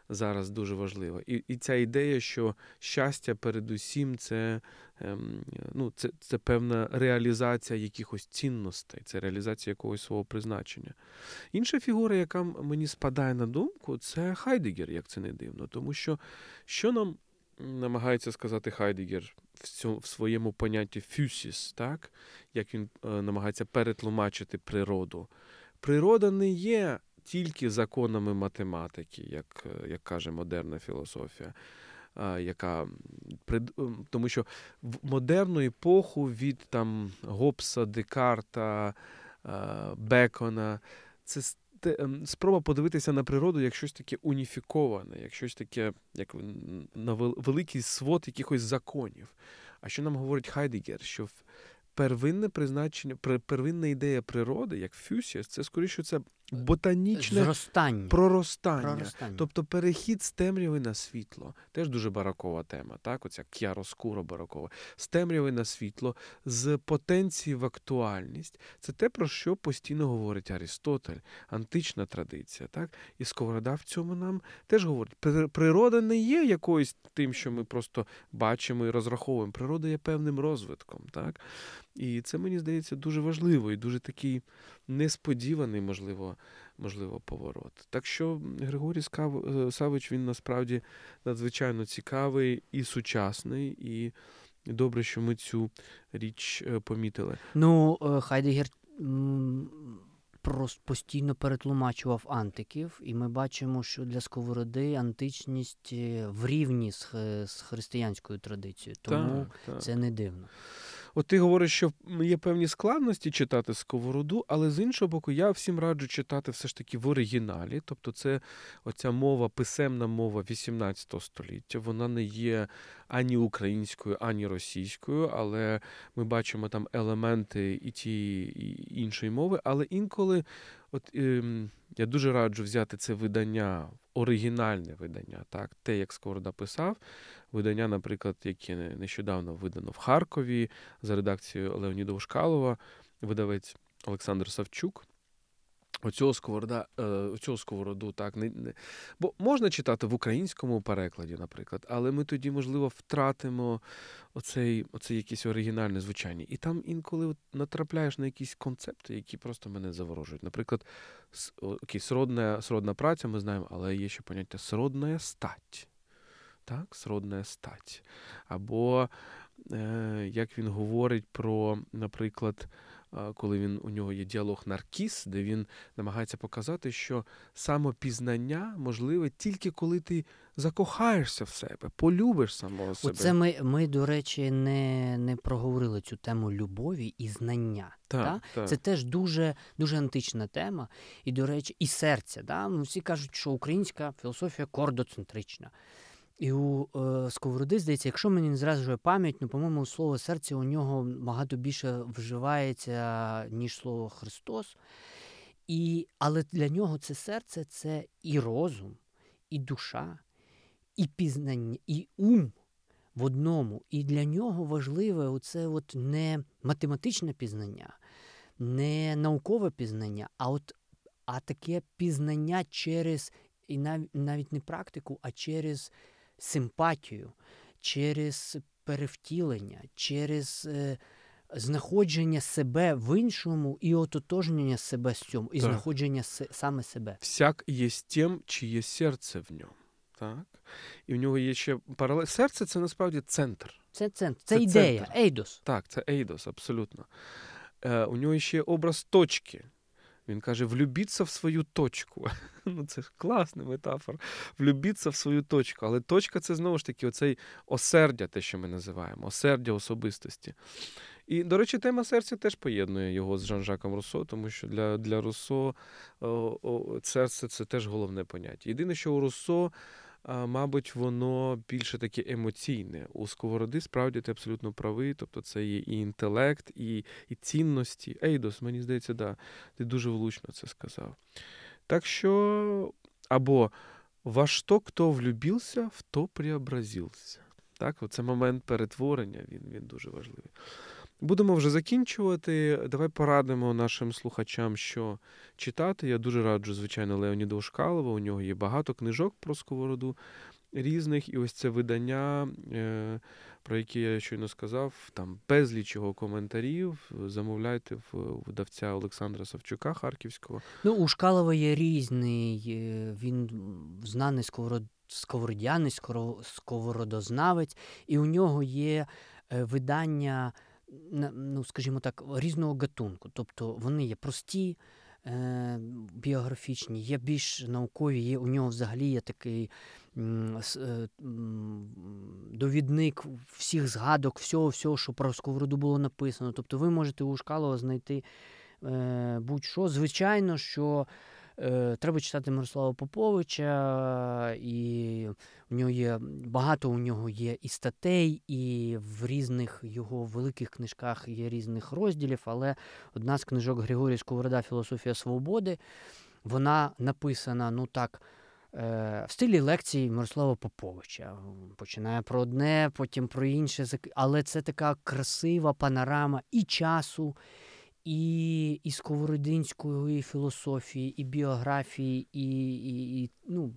зараз дуже важлива. І і ця ідея, що щастя передусім це ем, ну, це, це певна реалізація якихось цінностей, це реалізація якогось свого призначення. Інша фігура, яка мені спадає на думку, це Хайдегер, як це не дивно. Тому що що нам намагається сказати Хайдегер в цьому, в своєму понятті фюсіс, так? як він е, намагається перетлумачити природу. Природа не є тільки законами математики, як як каже модерна філософія, яка тому що в модерну епоху від там Гоббса, Декарта, Бекона це ем, спроба подивитися на природу як щось таке уніфіковане, як щось таке, як на великий свод якихось законів. А що нам говорить Хайдегер? Що первинне призначення, первинна ідея природи, як фюсіс, це скоріше це ботанічне Зростання. Проростання. проростання. Тобто перехід з темряви на світло. Теж дуже баракова тема, так? Оця к'яроскуро баракова. З темряви на світло, з потенції в актуальність. Це те, про що постійно говорить Арістотель, антична традиція. так? І Сковорода в цьому нам теж говорить. Природа не є якоюсь тим, що ми просто бачимо і розраховуємо. Природа є певним розвитком. так? І це мені здається дуже важливо і дуже такий несподіваний, можливо, можливо, поворот. Так що Григорій е, Савич він насправді надзвичайно цікавий і сучасний, і добре, що ми цю річ е, помітили. Ну, е, Хайдегер просто постійно перетлумачував антиків, і ми бачимо, що для сковороди античність в рівні з християнською традицією, тому так, так. це не дивно. От ти говориш, що є певні складності читати сковороду, але з іншого боку, я всім раджу читати все ж таки в оригіналі. Тобто, це оця мова, писемна мова 18 століття. Вона не є ані українською, ані російською, але ми бачимо там елементи і тієї і іншої мови. Але інколи, от ем, я дуже раджу взяти це видання, оригінальне видання, так, те, як Скорода писав видання, наприклад, яке нещодавно видано в Харкові за редакцією Леоніда Ушкалова, видавець Олександр Савчук. Оцього сковорода, е, оцього сковороду, так не, не бо можна читати в українському перекладі, наприклад, але ми тоді, можливо, втратимо оцей, оцей якесь оригінальне звучання. І там інколи натрапляєш на якісь концепти, які просто мене заворожують. Наприклад, окей, сродна, сродна праця, ми знаємо, але є ще поняття сродна стать так, сродна стать. Або е, як він говорить про, наприклад, коли він у нього є діалог Наркіс, де він намагається показати, що самопізнання можливе тільки коли ти закохаєшся в себе, полюбиш самого себе. Оце ми, ми до речі, не не проговорили цю тему любові і знання. Так, та? так. Це теж дуже дуже антична тема, і, до речі, і серця. Да? Всі кажуть, що українська філософія кордоцентрична. І у е, Сковороди, здається, якщо мені не зраджує пам'ять, ну, по-моєму, слово серце у нього багато більше вживається, ніж слово Христос. І, Але для нього це серце це і розум, і душа, і пізнання, і ум в одному. І для нього важливе оце от не математичне пізнання, не наукове пізнання, а от а таке пізнання через і навіть навіть не практику, а через симпатію, через перевтілення, через е, знаходження себе в іншому і ототожнення себе з цьому, і так. знаходження с, саме себе. Всяк є тим, чиє серце в ньому. Так? І в нього є ще паралель. Серце це насправді центр. Це центр, це, це ідея, центр. ейдос. Так, це ейдос, абсолютно. Е, У нього ще образ точки. Він каже: влюбіться в свою точку. Ну, це ж класна метафора. Влюбіться в свою точку. Але точка це знову ж таки оцей осердя, те, що ми називаємо, осердя особистості. І, до речі, тема серця теж поєднує його з Жан-Жаком Руссо, тому що для для Руссо серце це теж головне поняття. Єдине, що у Руссо мабуть, воно більше таке емоційне. У сковороди справді ти абсолютно правий. Тобто це є і інтелект, і і цінності. Ейдос, мені здається, да, ти дуже влучно це сказав. Так що, або во що хто влюбився, в то преобразився. Так, Це момент перетворення, він, він дуже важливий. Будемо вже закінчувати. Давай порадимо нашим слухачам, що читати. Я дуже раджу, звичайно, Леоніда Ушкалова. У нього є багато книжок про сковороду різних. І ось це видання, е, про яке я щойно сказав, там безліч його коментарів. Замовляйте в видавця Олександра Савчука Харківського. Ну, у Шкалова є різний, е, він знаний сковород... сковородяний, сковородознавець, і у нього є е, видання ну, скажімо так, різного гатунку. Тобто вони є прості, е, біографічні, є більш наукові, є у нього взагалі є такий е, довідник всіх згадок, всього, всього, що про сковороду було написано. Тобто ви можете у Шкалова знайти е, будь-що. Звичайно, що Е, треба читати Мирослава Поповича, і в нього є багато у нього є і статей, і в різних його великих книжках є різних розділів. Але одна з книжок Григорія Сковорода Філософія свободи, вона написана, ну так. Е, в стилі лекцій Мирослава Поповича починає про одне, потім про інше, але це така красива панорама і часу, і і сковородинської філософії, і біографії, і і, і ну,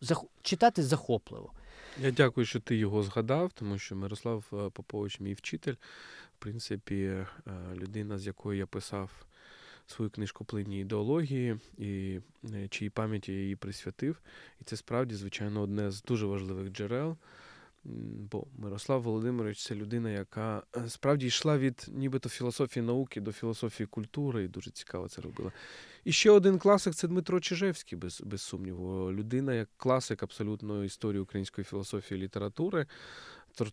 зах... читати захопливо. Я дякую, що ти його згадав, тому що Мирослав е, Попович, мій вчитель, в принципі, е, людина, з якою я писав свою книжку плинні ідеології, і е, чиїй пам'яті я її присвятив. І це справді, звичайно, одне з дуже важливих джерел. Бо Мирослав Володимирович це людина, яка е, справді йшла від нібито філософії науки до філософії культури, і дуже цікаво це робила. І ще один класик це Дмитро Чижевський, без без сумніву. Людина, як класик абсолютно історії української філософії і літератури,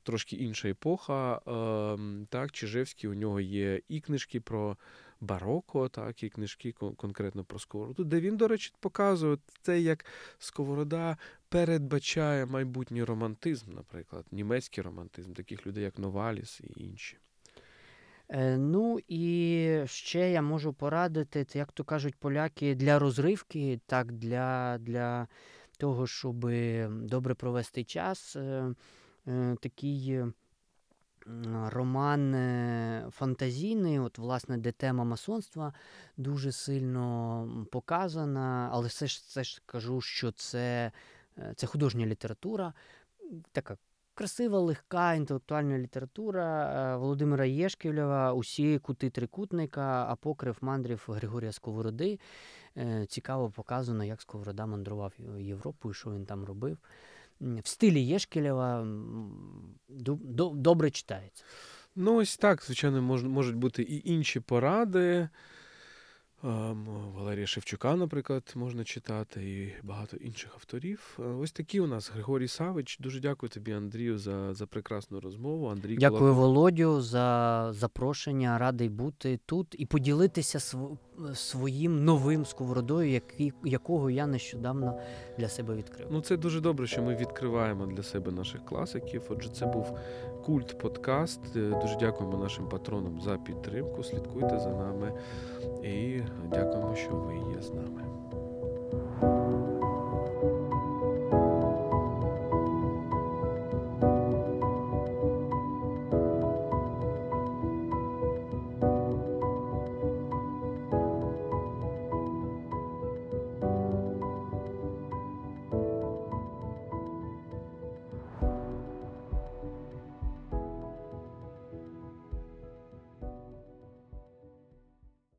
трошки інша епоха. Ем, так, Чижевський у нього є і книжки про бароко, так, і книжки конкретно про сковороду, де він, до речі, показує те, як сковорода передбачає майбутній романтизм, наприклад, німецький романтизм, таких людей, як Новаліс і інші. Е, ну і ще я можу порадити, як то кажуть поляки, для розривки, так, для для того, щоб добре провести час. Е, е, такий роман фантазійний, от, власне, де тема масонства дуже сильно показана, але все ж все ж кажу, що це, е, це художня література, така. Красива, легка інтелектуальна література е, Володимира Єшківлєва, усі кути трикутника, апокрив мандрів Григорія Сковороди. Е, цікаво показано, як Сковорода мандрував Європу і що він там робив в стилі Єшкелєва добре читається. Ну, ось так, звичайно, мож, можуть бути і інші поради. Ем, Валерія Шевчука, наприклад, можна читати, і багато інших авторів. Е, ось такі у нас Григорій Савич. Дуже дякую тобі, Андрію, за за прекрасну розмову. Андрій Дякую, Кулаков. Володю, за запрошення. Радий бути тут і поділитися св... своїм новим сковородою, який, якого я нещодавно для себе відкрив. Ну, це дуже добре, що ми відкриваємо для себе наших класиків. Отже, це був культ подкаст. Е, дуже дякуємо нашим патронам за підтримку. Слідкуйте за нами і дякуємо, що ви є з нами.